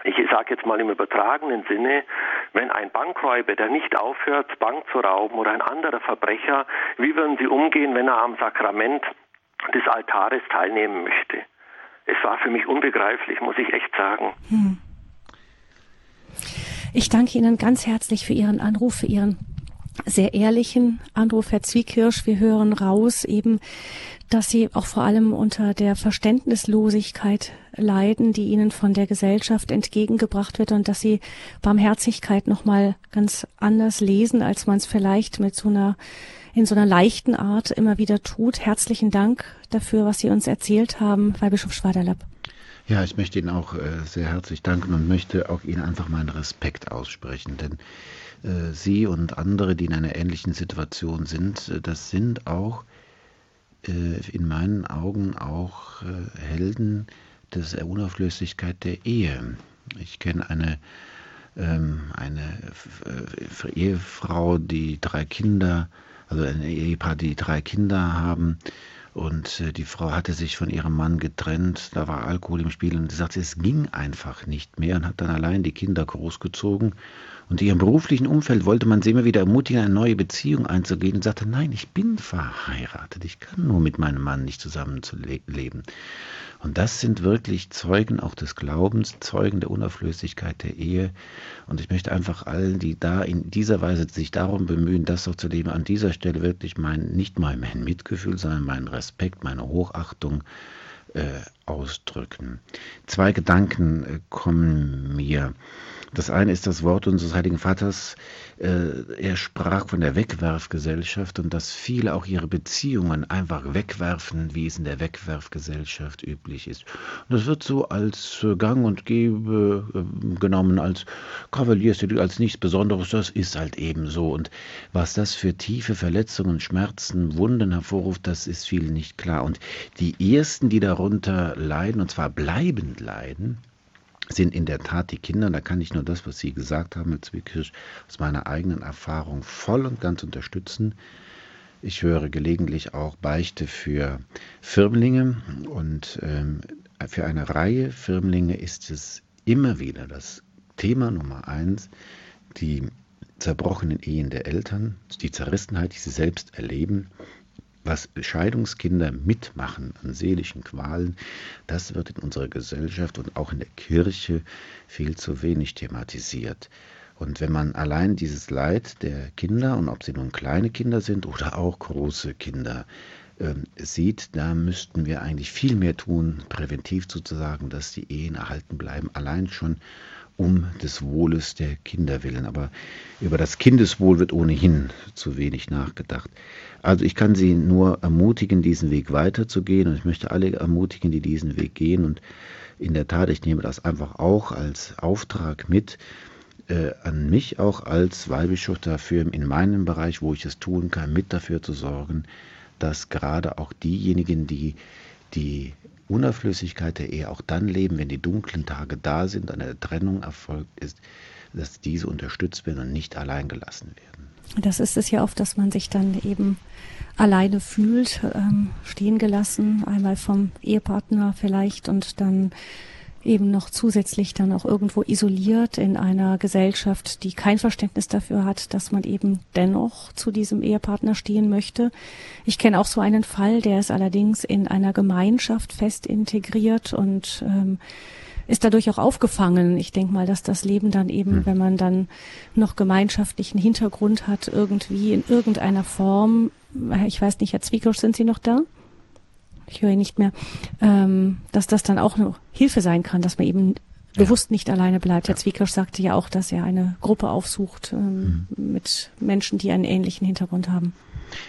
ich sage jetzt mal im übertragenen Sinne, wenn ein Bankräuber, der nicht aufhört, Bank zu rauben oder ein anderer Verbrecher, wie würden Sie umgehen, wenn er am Sakrament des Altares teilnehmen möchte? Es war für mich unbegreiflich, muss ich echt sagen. Hm. Ich danke Ihnen ganz herzlich für Ihren Anruf, für Ihren sehr ehrlichen Anruf, Herr Zwiekirsch. Wir hören raus eben, dass Sie auch vor allem unter der Verständnislosigkeit leiden, die Ihnen von der Gesellschaft entgegengebracht wird und dass Sie Barmherzigkeit nochmal ganz anders lesen, als man es vielleicht mit so einer in so einer leichten Art immer wieder tut. Herzlichen Dank dafür, was Sie uns erzählt haben, Weihbischof Schwaderlapp. Ja, ich möchte Ihnen auch äh, sehr herzlich danken und möchte auch Ihnen einfach meinen Respekt aussprechen, denn äh, Sie und andere, die in einer ähnlichen Situation sind, äh, das sind auch in meinen Augen auch Helden der Unauflöslichkeit der Ehe. Ich kenne eine, ähm, eine Ehefrau, die drei Kinder, also ein Ehepaar, die drei Kinder haben und äh, die Frau hatte sich von ihrem Mann getrennt, da war Alkohol im Spiel und sie sagte, es ging einfach nicht mehr und hat dann allein die Kinder großgezogen. Und in ihrem beruflichen Umfeld wollte man sie immer wieder ermutigen, eine neue Beziehung einzugehen und sagte, nein, ich bin verheiratet, ich kann nur mit meinem Mann nicht zusammenzuleben. Und das sind wirklich Zeugen auch des Glaubens, Zeugen der Unauflöslichkeit der Ehe. Und ich möchte einfach allen, die da in dieser Weise sich darum bemühen, das auch zu leben, an dieser Stelle wirklich mein, nicht mal mein Mitgefühl, sondern mein Respekt, meine Hochachtung äh, ausdrücken. Zwei Gedanken äh, kommen mir. Das eine ist das Wort unseres Heiligen Vaters. Äh, er sprach von der Wegwerfgesellschaft und dass viele auch ihre Beziehungen einfach wegwerfen, wie es in der Wegwerfgesellschaft üblich ist. Und das wird so als äh, Gang und Gebe äh, genommen, als Kavaliersdelikt, als nichts Besonderes. Das ist halt eben so. Und was das für tiefe Verletzungen, Schmerzen, Wunden hervorruft, das ist vielen nicht klar. Und die ersten, die darunter leiden, und zwar bleibend leiden, sind in der Tat die Kinder, da kann ich nur das, was Sie gesagt haben, Herr Zwickirsch, aus meiner eigenen Erfahrung voll und ganz unterstützen. Ich höre gelegentlich auch Beichte für Firmlinge und ähm, für eine Reihe Firmlinge ist es immer wieder das Thema Nummer eins, die zerbrochenen Ehen der Eltern, die Zerrissenheit, die sie selbst erleben was Scheidungskinder mitmachen an seelischen Qualen, das wird in unserer Gesellschaft und auch in der Kirche viel zu wenig thematisiert. Und wenn man allein dieses Leid der Kinder, und ob sie nun kleine Kinder sind oder auch große Kinder, äh, sieht, da müssten wir eigentlich viel mehr tun, präventiv sozusagen, dass die Ehen erhalten bleiben. Allein schon um des Wohles der Kinder willen. Aber über das Kindeswohl wird ohnehin zu wenig nachgedacht. Also ich kann Sie nur ermutigen, diesen Weg weiterzugehen und ich möchte alle ermutigen, die diesen Weg gehen. Und in der Tat, ich nehme das einfach auch als Auftrag mit, äh, an mich auch als Weihbischof dafür, in meinem Bereich, wo ich es tun kann, mit dafür zu sorgen, dass gerade auch diejenigen, die die Unerflüssigkeit der Ehe auch dann leben, wenn die dunklen Tage da sind, eine Trennung erfolgt ist, dass diese unterstützt werden und nicht allein gelassen werden. Das ist es ja oft, dass man sich dann eben alleine fühlt, ähm, stehen gelassen, einmal vom Ehepartner vielleicht und dann eben noch zusätzlich dann auch irgendwo isoliert in einer Gesellschaft, die kein Verständnis dafür hat, dass man eben dennoch zu diesem Ehepartner stehen möchte. Ich kenne auch so einen Fall, der ist allerdings in einer Gemeinschaft fest integriert und ähm, ist dadurch auch aufgefangen. Ich denke mal, dass das Leben dann eben, hm. wenn man dann noch gemeinschaftlichen Hintergrund hat, irgendwie in irgendeiner Form, ich weiß nicht, Herr Zwiekosch, sind Sie noch da? Ich höre ihn nicht mehr, ähm, dass das dann auch eine Hilfe sein kann, dass man eben ja. bewusst nicht alleine bleibt. Herr Zwiekosch sagte ja auch, dass er eine Gruppe aufsucht ähm, mhm. mit Menschen, die einen ähnlichen Hintergrund haben.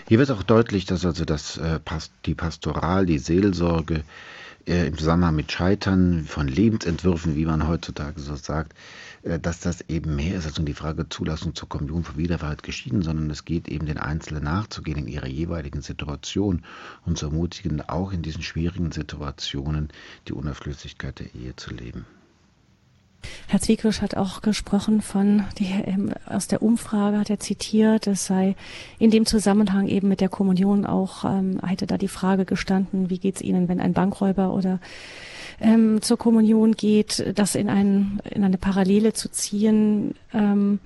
Hier wird auch deutlich, dass also das, äh, die Pastoral, die Seelsorge äh, im Zusammenhang mit Scheitern von Lebensentwürfen, wie man heutzutage so sagt, dass das eben mehr ist als nur die Frage Zulassung zur Kommunion von Wiederwahrheit geschieden, sondern es geht eben den Einzelnen nachzugehen in ihrer jeweiligen Situation und zu ermutigen, auch in diesen schwierigen Situationen die Unerflüssigkeit der Ehe zu leben. Herr Zwiekosch hat auch gesprochen von, die, ähm, aus der Umfrage hat er zitiert, es sei in dem Zusammenhang eben mit der Kommunion auch, ähm, hätte da die Frage gestanden, wie geht's Ihnen, wenn ein Bankräuber oder ähm, zur Kommunion geht, das in, ein, in eine Parallele zu ziehen, ähm,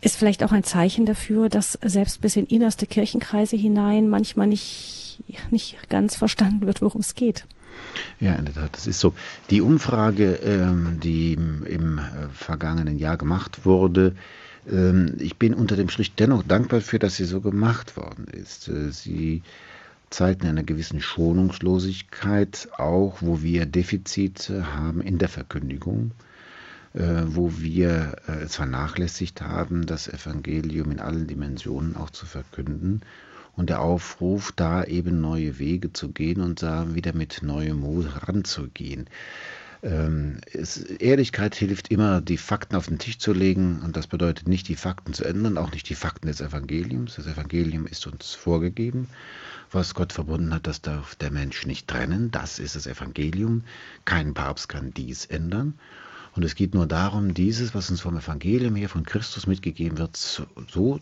ist vielleicht auch ein Zeichen dafür, dass selbst bis in innerste Kirchenkreise hinein manchmal nicht, nicht ganz verstanden wird, worum es geht. Ja, in der Tat, das ist so. Die Umfrage, ähm, die im, äh, vergangenen Jahr gemacht wurde, ähm, ich bin unter dem Strich dennoch dankbar für, dass sie so gemacht worden ist. Äh, sie Zeiten einer gewissen Schonungslosigkeit, auch wo wir Defizite haben in der Verkündigung, äh, wo wir äh, es vernachlässigt haben, das Evangelium in allen Dimensionen auch zu verkünden und der Aufruf, da eben neue Wege zu gehen und da wieder mit neuem Mut ranzugehen. Ähm, es, Ehrlichkeit hilft immer, die Fakten auf den Tisch zu legen und das bedeutet nicht, die Fakten zu ändern, auch nicht die Fakten des Evangeliums. Das Evangelium ist uns vorgegeben was Gott verbunden hat, das darf der Mensch nicht trennen. Das ist das Evangelium. Kein Papst kann dies ändern. Und es geht nur darum, dieses, was uns vom Evangelium her von Christus mitgegeben wird, so, so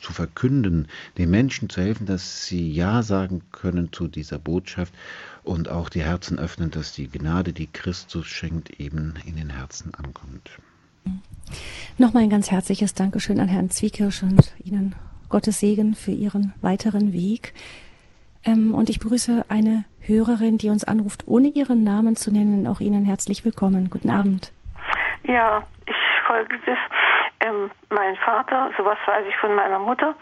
zu verkünden, den Menschen zu helfen, dass sie Ja sagen können zu dieser Botschaft und auch die Herzen öffnen, dass die Gnade, die Christus schenkt, eben in den Herzen ankommt. Nochmal ein ganz herzliches Dankeschön an Herrn Zwiekirsch und Ihnen Gottes Segen für Ihren weiteren Weg. Ähm, und ich begrüße eine Hörerin, die uns anruft, ohne ihren Namen zu nennen. Auch Ihnen herzlich willkommen. Guten Abend. Ja, ich folge das. Ähm, mein Vater, sowas weiß ich von meiner Mutter,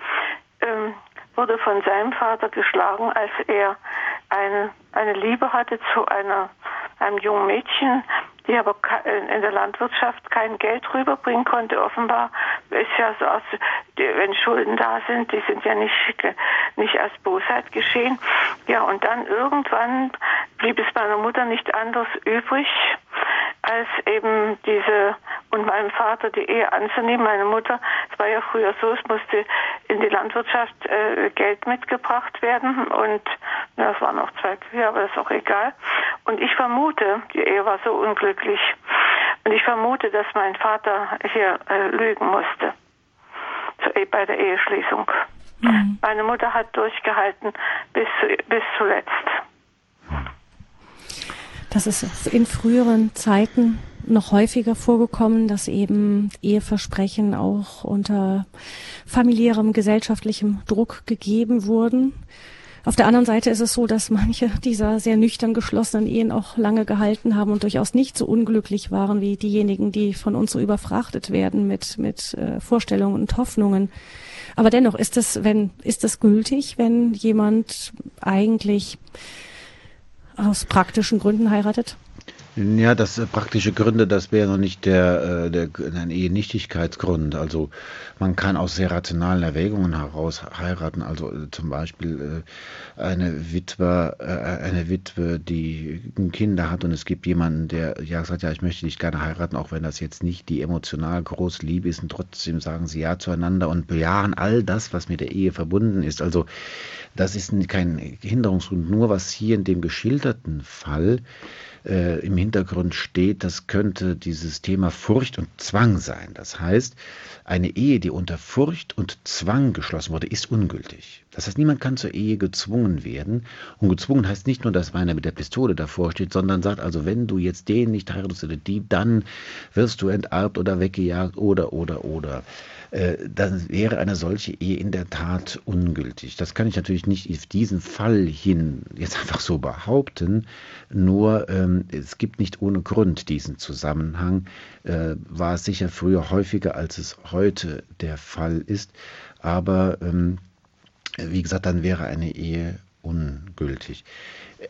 ähm, wurde von seinem Vater geschlagen, als er ein, eine Liebe hatte zu einer, einem jungen Mädchen, die aber in der Landwirtschaft kein Geld rüberbringen konnte. Offenbar ist ja so, aus, wenn Schulden da sind, die sind ja nicht, nicht als Bosheit geschehen. Ja, und dann irgendwann blieb es meiner Mutter nicht anders übrig, als eben diese und meinem Vater die Ehe anzunehmen. Meine Mutter, es war ja früher so, es musste in die Landwirtschaft äh, Geld mitgebracht werden und ja, es waren noch zwei Kühe, aber das ist auch egal. Und ich vermute, die Ehe war so unglücklich und ich vermute, dass mein Vater hier äh, lügen musste zu, e, bei der Eheschließung. Mhm. Meine Mutter hat durchgehalten bis, bis zuletzt. Das ist in früheren Zeiten noch häufiger vorgekommen, dass eben Eheversprechen auch unter familiärem gesellschaftlichem Druck gegeben wurden. Auf der anderen Seite ist es so, dass manche dieser sehr nüchtern geschlossenen Ehen auch lange gehalten haben und durchaus nicht so unglücklich waren wie diejenigen, die von uns so überfrachtet werden mit, mit äh, Vorstellungen und Hoffnungen. Aber dennoch ist es, wenn, ist es gültig, wenn jemand eigentlich aus praktischen Gründen heiratet? Ja, das äh, praktische Gründe, das wäre noch nicht der, äh, der ein Ehenichtigkeitsgrund. Also man kann aus sehr rationalen Erwägungen heraus heiraten. Also äh, zum Beispiel äh, eine Witwe, äh, eine Witwe, die Kinder hat und es gibt jemanden, der ja sagt, ja, ich möchte dich gerne heiraten, auch wenn das jetzt nicht die emotional große Liebe ist und trotzdem sagen sie ja zueinander und bejahen all das, was mit der Ehe verbunden ist. Also das ist kein Hinderungsgrund. Nur was hier in dem geschilderten Fall äh, im Hintergrund steht, das könnte dieses Thema Furcht und Zwang sein. Das heißt, eine Ehe, die unter Furcht und Zwang geschlossen wurde, ist ungültig. Das heißt, niemand kann zur Ehe gezwungen werden. Und gezwungen heißt nicht nur, dass einer mit der Pistole davor steht, sondern sagt, also wenn du jetzt den nicht heiratest oder die, dann wirst du enterbt oder weggejagt oder, oder, oder. Äh, dann wäre eine solche Ehe in der Tat ungültig. Das kann ich natürlich nicht auf diesen Fall hin jetzt einfach so behaupten, nur ähm, es gibt nicht ohne Grund diesen Zusammenhang, äh, war es sicher früher häufiger, als es heute der Fall ist, aber ähm, wie gesagt, dann wäre eine Ehe ungültig.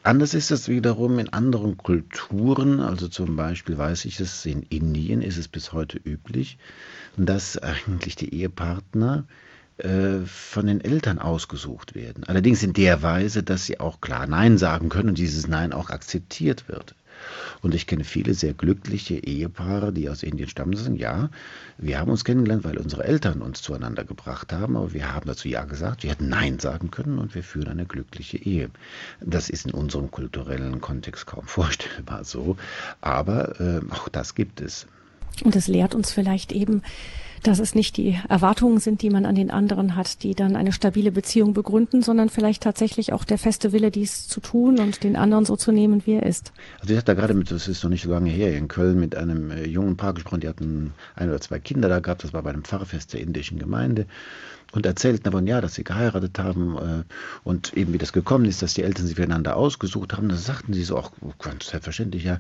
Anders ist es wiederum in anderen Kulturen, also zum Beispiel weiß ich es, in Indien ist es bis heute üblich, dass eigentlich die Ehepartner äh, von den Eltern ausgesucht werden. Allerdings in der Weise, dass sie auch klar Nein sagen können und dieses Nein auch akzeptiert wird. Und ich kenne viele sehr glückliche Ehepaare, die aus Indien stammen, die sagen, ja, wir haben uns kennengelernt, weil unsere Eltern uns zueinander gebracht haben, aber wir haben dazu Ja gesagt, wir hätten Nein sagen können und wir führen eine glückliche Ehe. Das ist in unserem kulturellen Kontext kaum vorstellbar so, aber äh, auch das gibt es. Und es lehrt uns vielleicht eben, dass es nicht die Erwartungen sind, die man an den anderen hat, die dann eine stabile Beziehung begründen, sondern vielleicht tatsächlich auch der feste Wille, dies zu tun und den anderen so zu nehmen, wie er ist. Also ich hatte da gerade mit, das ist noch nicht so lange her, in Köln mit einem äh, jungen Paar gesprochen, die hatten ein oder zwei Kinder da gehabt, das war bei einem Pfarrfest der indischen Gemeinde und erzählten davon, ja, dass sie geheiratet haben äh, und eben wie das gekommen ist, dass die Eltern sich füreinander ausgesucht haben. Da sagten sie so auch ganz selbstverständlich, ja,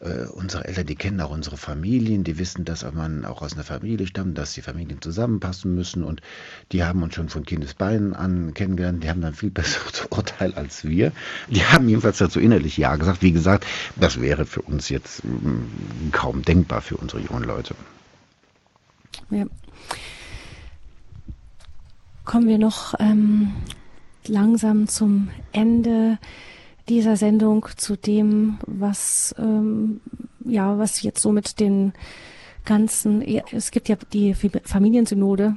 äh, unsere Eltern, die kennen auch unsere Familien, die wissen, dass man auch aus einer Familie stammt, dass die Familien zusammenpassen müssen und die haben uns schon von Kindesbeinen an kennengelernt, die haben dann viel besseres Urteil als wir. Die haben jedenfalls dazu innerlich Ja gesagt. Wie gesagt, das wäre für uns jetzt mm, kaum denkbar für unsere jungen Leute. Ja kommen wir noch ähm, langsam zum Ende dieser Sendung zu dem, was ähm, ja, was jetzt so mit den ganzen, es gibt ja die Familiensynode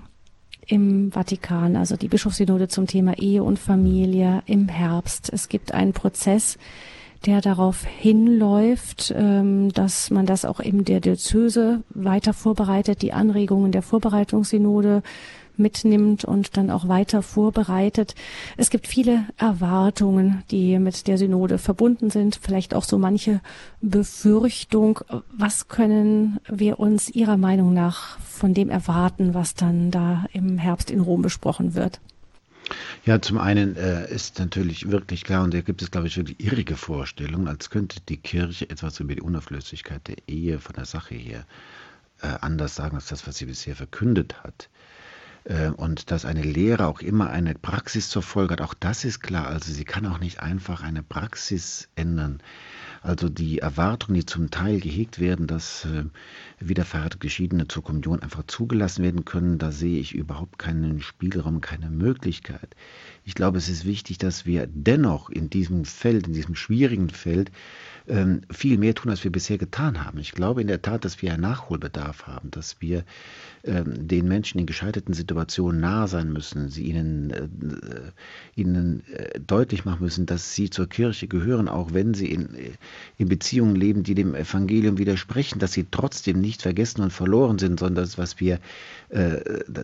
im Vatikan, also die Bischofssynode zum Thema Ehe und Familie im Herbst. Es gibt einen Prozess, der darauf hinläuft, ähm, dass man das auch eben der Diözese weiter vorbereitet, die Anregungen der Vorbereitungssynode mitnimmt und dann auch weiter vorbereitet. Es gibt viele Erwartungen, die mit der Synode verbunden sind, vielleicht auch so manche Befürchtung. Was können wir uns Ihrer Meinung nach von dem erwarten, was dann da im Herbst in Rom besprochen wird? Ja, zum einen äh, ist natürlich wirklich klar, und da gibt es, glaube ich, wirklich irrige Vorstellungen, als könnte die Kirche etwas über die Unauflöslichkeit der Ehe von der Sache her äh, anders sagen als das, was sie bisher verkündet hat. Äh, und dass eine Lehre auch immer eine Praxis zur Folge hat, auch das ist klar. Also sie kann auch nicht einfach eine Praxis ändern. Also die Erwartungen, die zum Teil gehegt werden, dass äh, wiederverheiratete Geschiedene zur Kommunion einfach zugelassen werden können, da sehe ich überhaupt keinen Spielraum, keine Möglichkeit. Ich glaube, es ist wichtig, dass wir dennoch in diesem Feld, in diesem schwierigen Feld, ähm, viel mehr tun, als wir bisher getan haben. Ich glaube in der Tat, dass wir einen Nachholbedarf haben, dass wir ähm, den Menschen in gescheiterten Situationen nahe sein müssen, sie ihnen, äh, ihnen äh, deutlich machen müssen, dass sie zur Kirche gehören, auch wenn sie in, in Beziehungen leben, die dem Evangelium widersprechen, dass sie trotzdem nicht vergessen und verloren sind, sondern das, was wir, äh,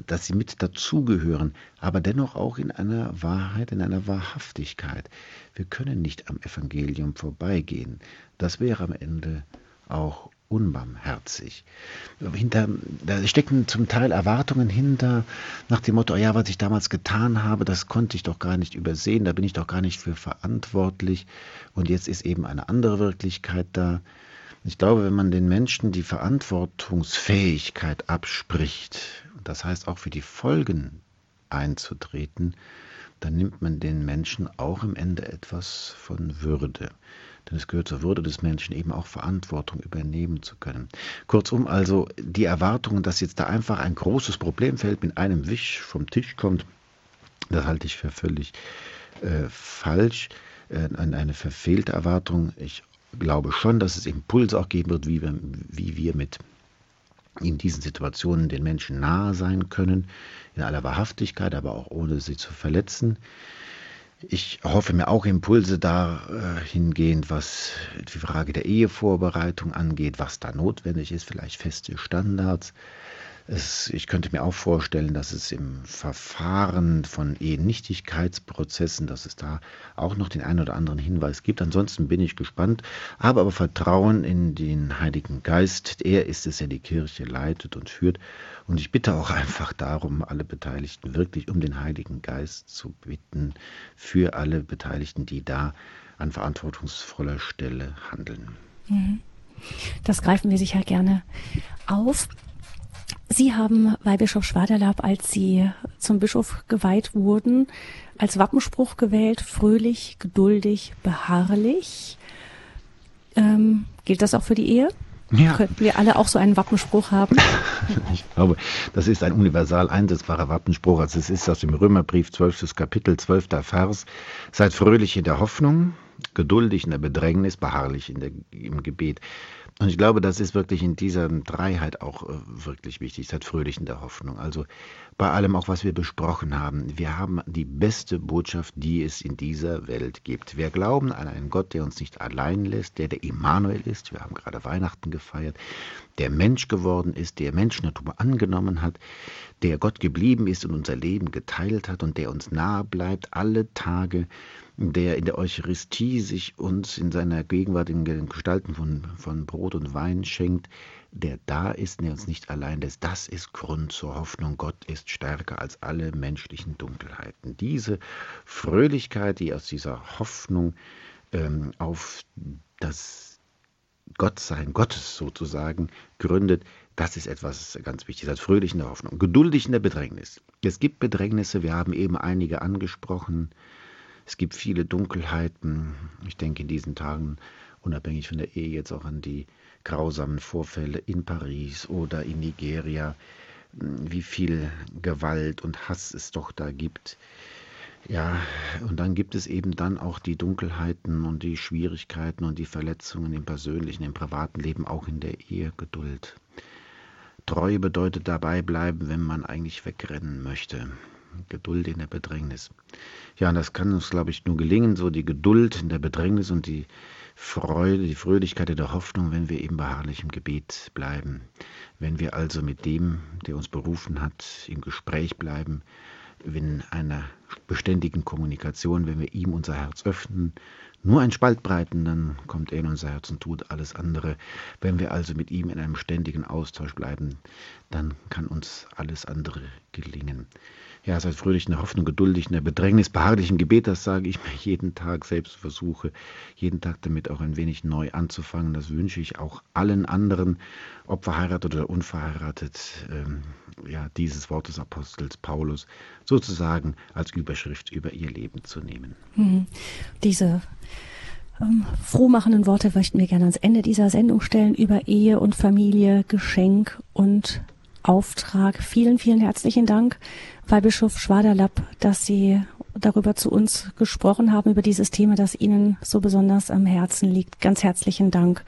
dass sie mit dazugehören, aber dennoch auch in einer Wahrheit, in einer Wahrhaftigkeit. Wir können nicht am Evangelium vorbeigehen. Das wäre am Ende auch unbarmherzig. Hinter, da stecken zum Teil Erwartungen hinter, nach dem Motto, ja, was ich damals getan habe, das konnte ich doch gar nicht übersehen, da bin ich doch gar nicht für verantwortlich und jetzt ist eben eine andere Wirklichkeit da. Ich glaube, wenn man den Menschen die Verantwortungsfähigkeit abspricht, das heißt auch für die Folgen einzutreten, dann nimmt man den Menschen auch im Ende etwas von Würde. Denn es gehört zur Würde des Menschen eben auch Verantwortung übernehmen zu können. Kurzum also die Erwartung, dass jetzt da einfach ein großes Problemfeld mit einem Wisch vom Tisch kommt, das halte ich für völlig äh, falsch, äh, eine verfehlte Erwartung. Ich glaube schon, dass es Impulse auch geben wird, wie wir, wie wir mit in diesen Situationen den Menschen nahe sein können, in aller Wahrhaftigkeit, aber auch ohne sie zu verletzen. Ich hoffe mir auch Impulse dahingehend, was die Frage der Ehevorbereitung angeht, was da notwendig ist, vielleicht feste Standards, es, ich könnte mir auch vorstellen, dass es im Verfahren von Ehenichtigkeitsprozessen, dass es da auch noch den einen oder anderen Hinweis gibt. Ansonsten bin ich gespannt, habe aber Vertrauen in den Heiligen Geist. Er ist es, der die Kirche leitet und führt. Und ich bitte auch einfach darum, alle Beteiligten wirklich um den Heiligen Geist zu bitten, für alle Beteiligten, die da an verantwortungsvoller Stelle handeln. Mhm. Das greifen wir sicher gerne auf. Sie haben Weihbischof Schwaderlapp, als Sie zum Bischof geweiht wurden, als Wappenspruch gewählt, fröhlich, geduldig, beharrlich. Ähm, gilt das auch für die Ehe? Ja. Könnten wir alle auch so einen Wappenspruch haben? Ich glaube, das ist ein universal einsetzbarer Wappenspruch. Also es ist aus dem Römerbrief 12. Kapitel, 12. Vers. Seid fröhlich in der Hoffnung, geduldig in der Bedrängnis, beharrlich in der, im Gebet. Und ich glaube, das ist wirklich in dieser Dreiheit auch äh, wirklich wichtig, seit Fröhlich in der Hoffnung. Also bei allem auch, was wir besprochen haben, wir haben die beste Botschaft, die es in dieser Welt gibt. Wir glauben an einen Gott, der uns nicht allein lässt, der der Immanuel ist. Wir haben gerade Weihnachten gefeiert, der Mensch geworden ist, der Menschennatur angenommen hat, der Gott geblieben ist und unser Leben geteilt hat und der uns nahe bleibt alle Tage der in der Eucharistie sich uns in seiner gegenwärtigen Gestalten von, von Brot und Wein schenkt, der da ist, der uns nicht allein lässt. Das ist Grund zur Hoffnung. Gott ist stärker als alle menschlichen Dunkelheiten. Diese Fröhlichkeit, die aus dieser Hoffnung ähm, auf das Gottsein Gottes sozusagen gründet, das ist etwas ganz Wichtiges, als fröhlich in der Hoffnung. Geduldig in der Bedrängnis. Es gibt Bedrängnisse, wir haben eben einige angesprochen. Es gibt viele Dunkelheiten. Ich denke in diesen Tagen, unabhängig von der Ehe, jetzt auch an die grausamen Vorfälle in Paris oder in Nigeria, wie viel Gewalt und Hass es doch da gibt. Ja, und dann gibt es eben dann auch die Dunkelheiten und die Schwierigkeiten und die Verletzungen im persönlichen, im privaten Leben, auch in der Ehe Geduld. Treue bedeutet dabei bleiben, wenn man eigentlich wegrennen möchte. Geduld in der Bedrängnis. Ja, und das kann uns, glaube ich, nur gelingen, so die Geduld in der Bedrängnis und die Freude, die Fröhlichkeit in der Hoffnung, wenn wir eben beharrlich im Gebet bleiben. Wenn wir also mit dem, der uns berufen hat, im Gespräch bleiben, in einer beständigen Kommunikation, wenn wir ihm unser Herz öffnen, nur ein Spalt breiten, dann kommt er in unser Herz und tut alles andere. Wenn wir also mit ihm in einem ständigen Austausch bleiben, dann kann uns alles andere gelingen. Ja, seid fröhlich in der Hoffnung, geduldig in der Bedrängnis, beharrlich im Gebet, das sage ich mir jeden Tag selbst versuche, jeden Tag damit auch ein wenig neu anzufangen. Das wünsche ich auch allen anderen, ob verheiratet oder unverheiratet, ähm, ja, dieses Wort des Apostels Paulus sozusagen als Überschrift über ihr Leben zu nehmen. Mhm. Diese ähm, frohmachenden Worte möchten wir gerne ans Ende dieser Sendung stellen über Ehe und Familie, Geschenk und Auftrag. Vielen, vielen herzlichen Dank, Weihbischof Schwaderlapp, dass Sie darüber zu uns gesprochen haben, über dieses Thema, das Ihnen so besonders am Herzen liegt. Ganz herzlichen Dank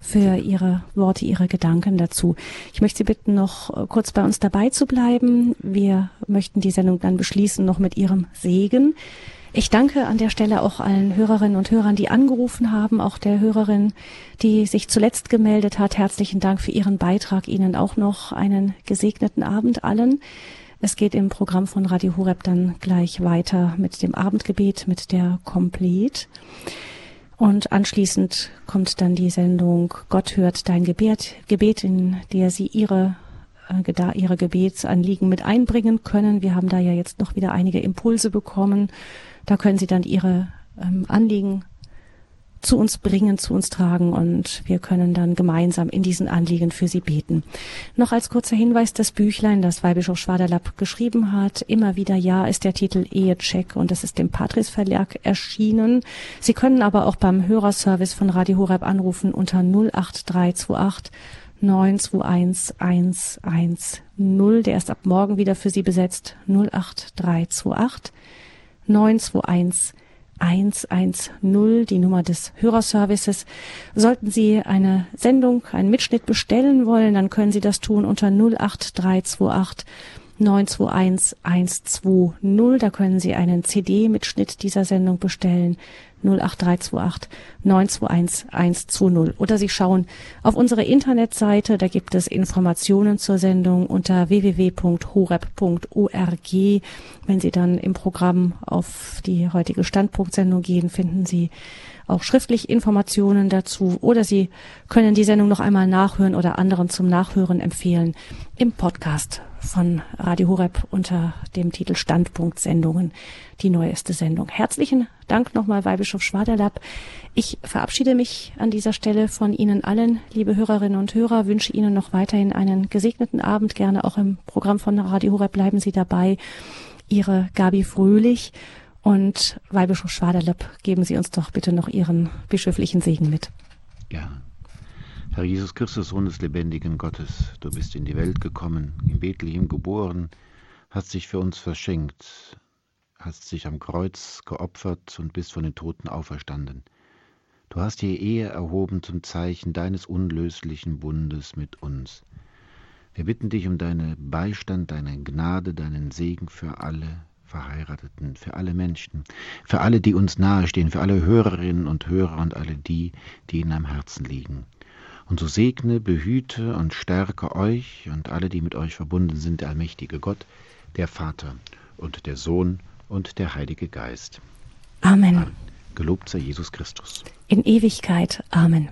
für Ihre Worte, Ihre Gedanken dazu. Ich möchte Sie bitten, noch kurz bei uns dabei zu bleiben. Wir möchten die Sendung dann beschließen noch mit Ihrem Segen. Ich danke an der Stelle auch allen Hörerinnen und Hörern, die angerufen haben, auch der Hörerin, die sich zuletzt gemeldet hat. Herzlichen Dank für Ihren Beitrag. Ihnen auch noch einen gesegneten Abend allen. Es geht im Programm von Radio Horeb dann gleich weiter mit dem Abendgebet, mit der Komplet. Und anschließend kommt dann die Sendung Gott hört dein Gebet, Gebet, in der Sie Ihre äh, ihre Gebetsanliegen mit einbringen können. Wir haben da ja jetzt noch wieder einige Impulse bekommen da können Sie dann Ihre ähm, Anliegen zu uns bringen, zu uns tragen und wir können dann gemeinsam in diesen Anliegen für Sie beten. Noch als kurzer Hinweis, das Büchlein, das Weihbischof Schwaderlapp geschrieben hat, immer wieder Ja ist der Titel Ehecheck und das ist dem Patris Verlag erschienen. Sie können aber auch beim Hörerservice von Radio Horeb anrufen unter 08328 921 110. Der ist ab morgen wieder für Sie besetzt 08328 921 110, die Nummer des Hörerservices. Sollten Sie eine Sendung, einen Mitschnitt bestellen wollen, dann können Sie das tun unter 08328 921 120. Da können Sie einen CD-Mitschnitt dieser Sendung bestellen. 08328 921 120. Oder Sie schauen auf unsere Internetseite, da gibt es Informationen zur Sendung unter www.horeb.org. Wenn Sie dann im Programm auf die heutige Standpunktsendung gehen, finden Sie auch schriftlich Informationen dazu oder Sie können die Sendung noch einmal nachhören oder anderen zum Nachhören empfehlen im Podcast von Radio Horeb unter dem Titel Standpunktsendungen, die neueste Sendung. Herzlichen Dank nochmal, Weihbischof Schwaderlapp. Ich verabschiede mich an dieser Stelle von Ihnen allen, liebe Hörerinnen und Hörer, wünsche Ihnen noch weiterhin einen gesegneten Abend, gerne auch im Programm von Radio Horeb bleiben Sie dabei. Ihre Gabi Fröhlich und Weihbischof Schwaderlapp, geben Sie uns doch bitte noch Ihren bischöflichen Segen mit. Ja. Herr Jesus Christus, Sohn des lebendigen Gottes, du bist in die Welt gekommen, in Bethlehem geboren, hast dich für uns verschenkt, hast dich am Kreuz geopfert und bist von den Toten auferstanden. Du hast die Ehe erhoben zum Zeichen deines unlöslichen Bundes mit uns. Wir bitten dich um deinen Beistand, deine Gnade, deinen Segen für alle Verheirateten, für alle Menschen, für alle, die uns nahestehen, für alle Hörerinnen und Hörer und alle die, die ihnen am Herzen liegen. Und so segne, behüte und stärke euch und alle, die mit euch verbunden sind, der allmächtige Gott, der Vater und der Sohn und der Heilige Geist. Amen. Gelobt sei Jesus Christus. In Ewigkeit. Amen.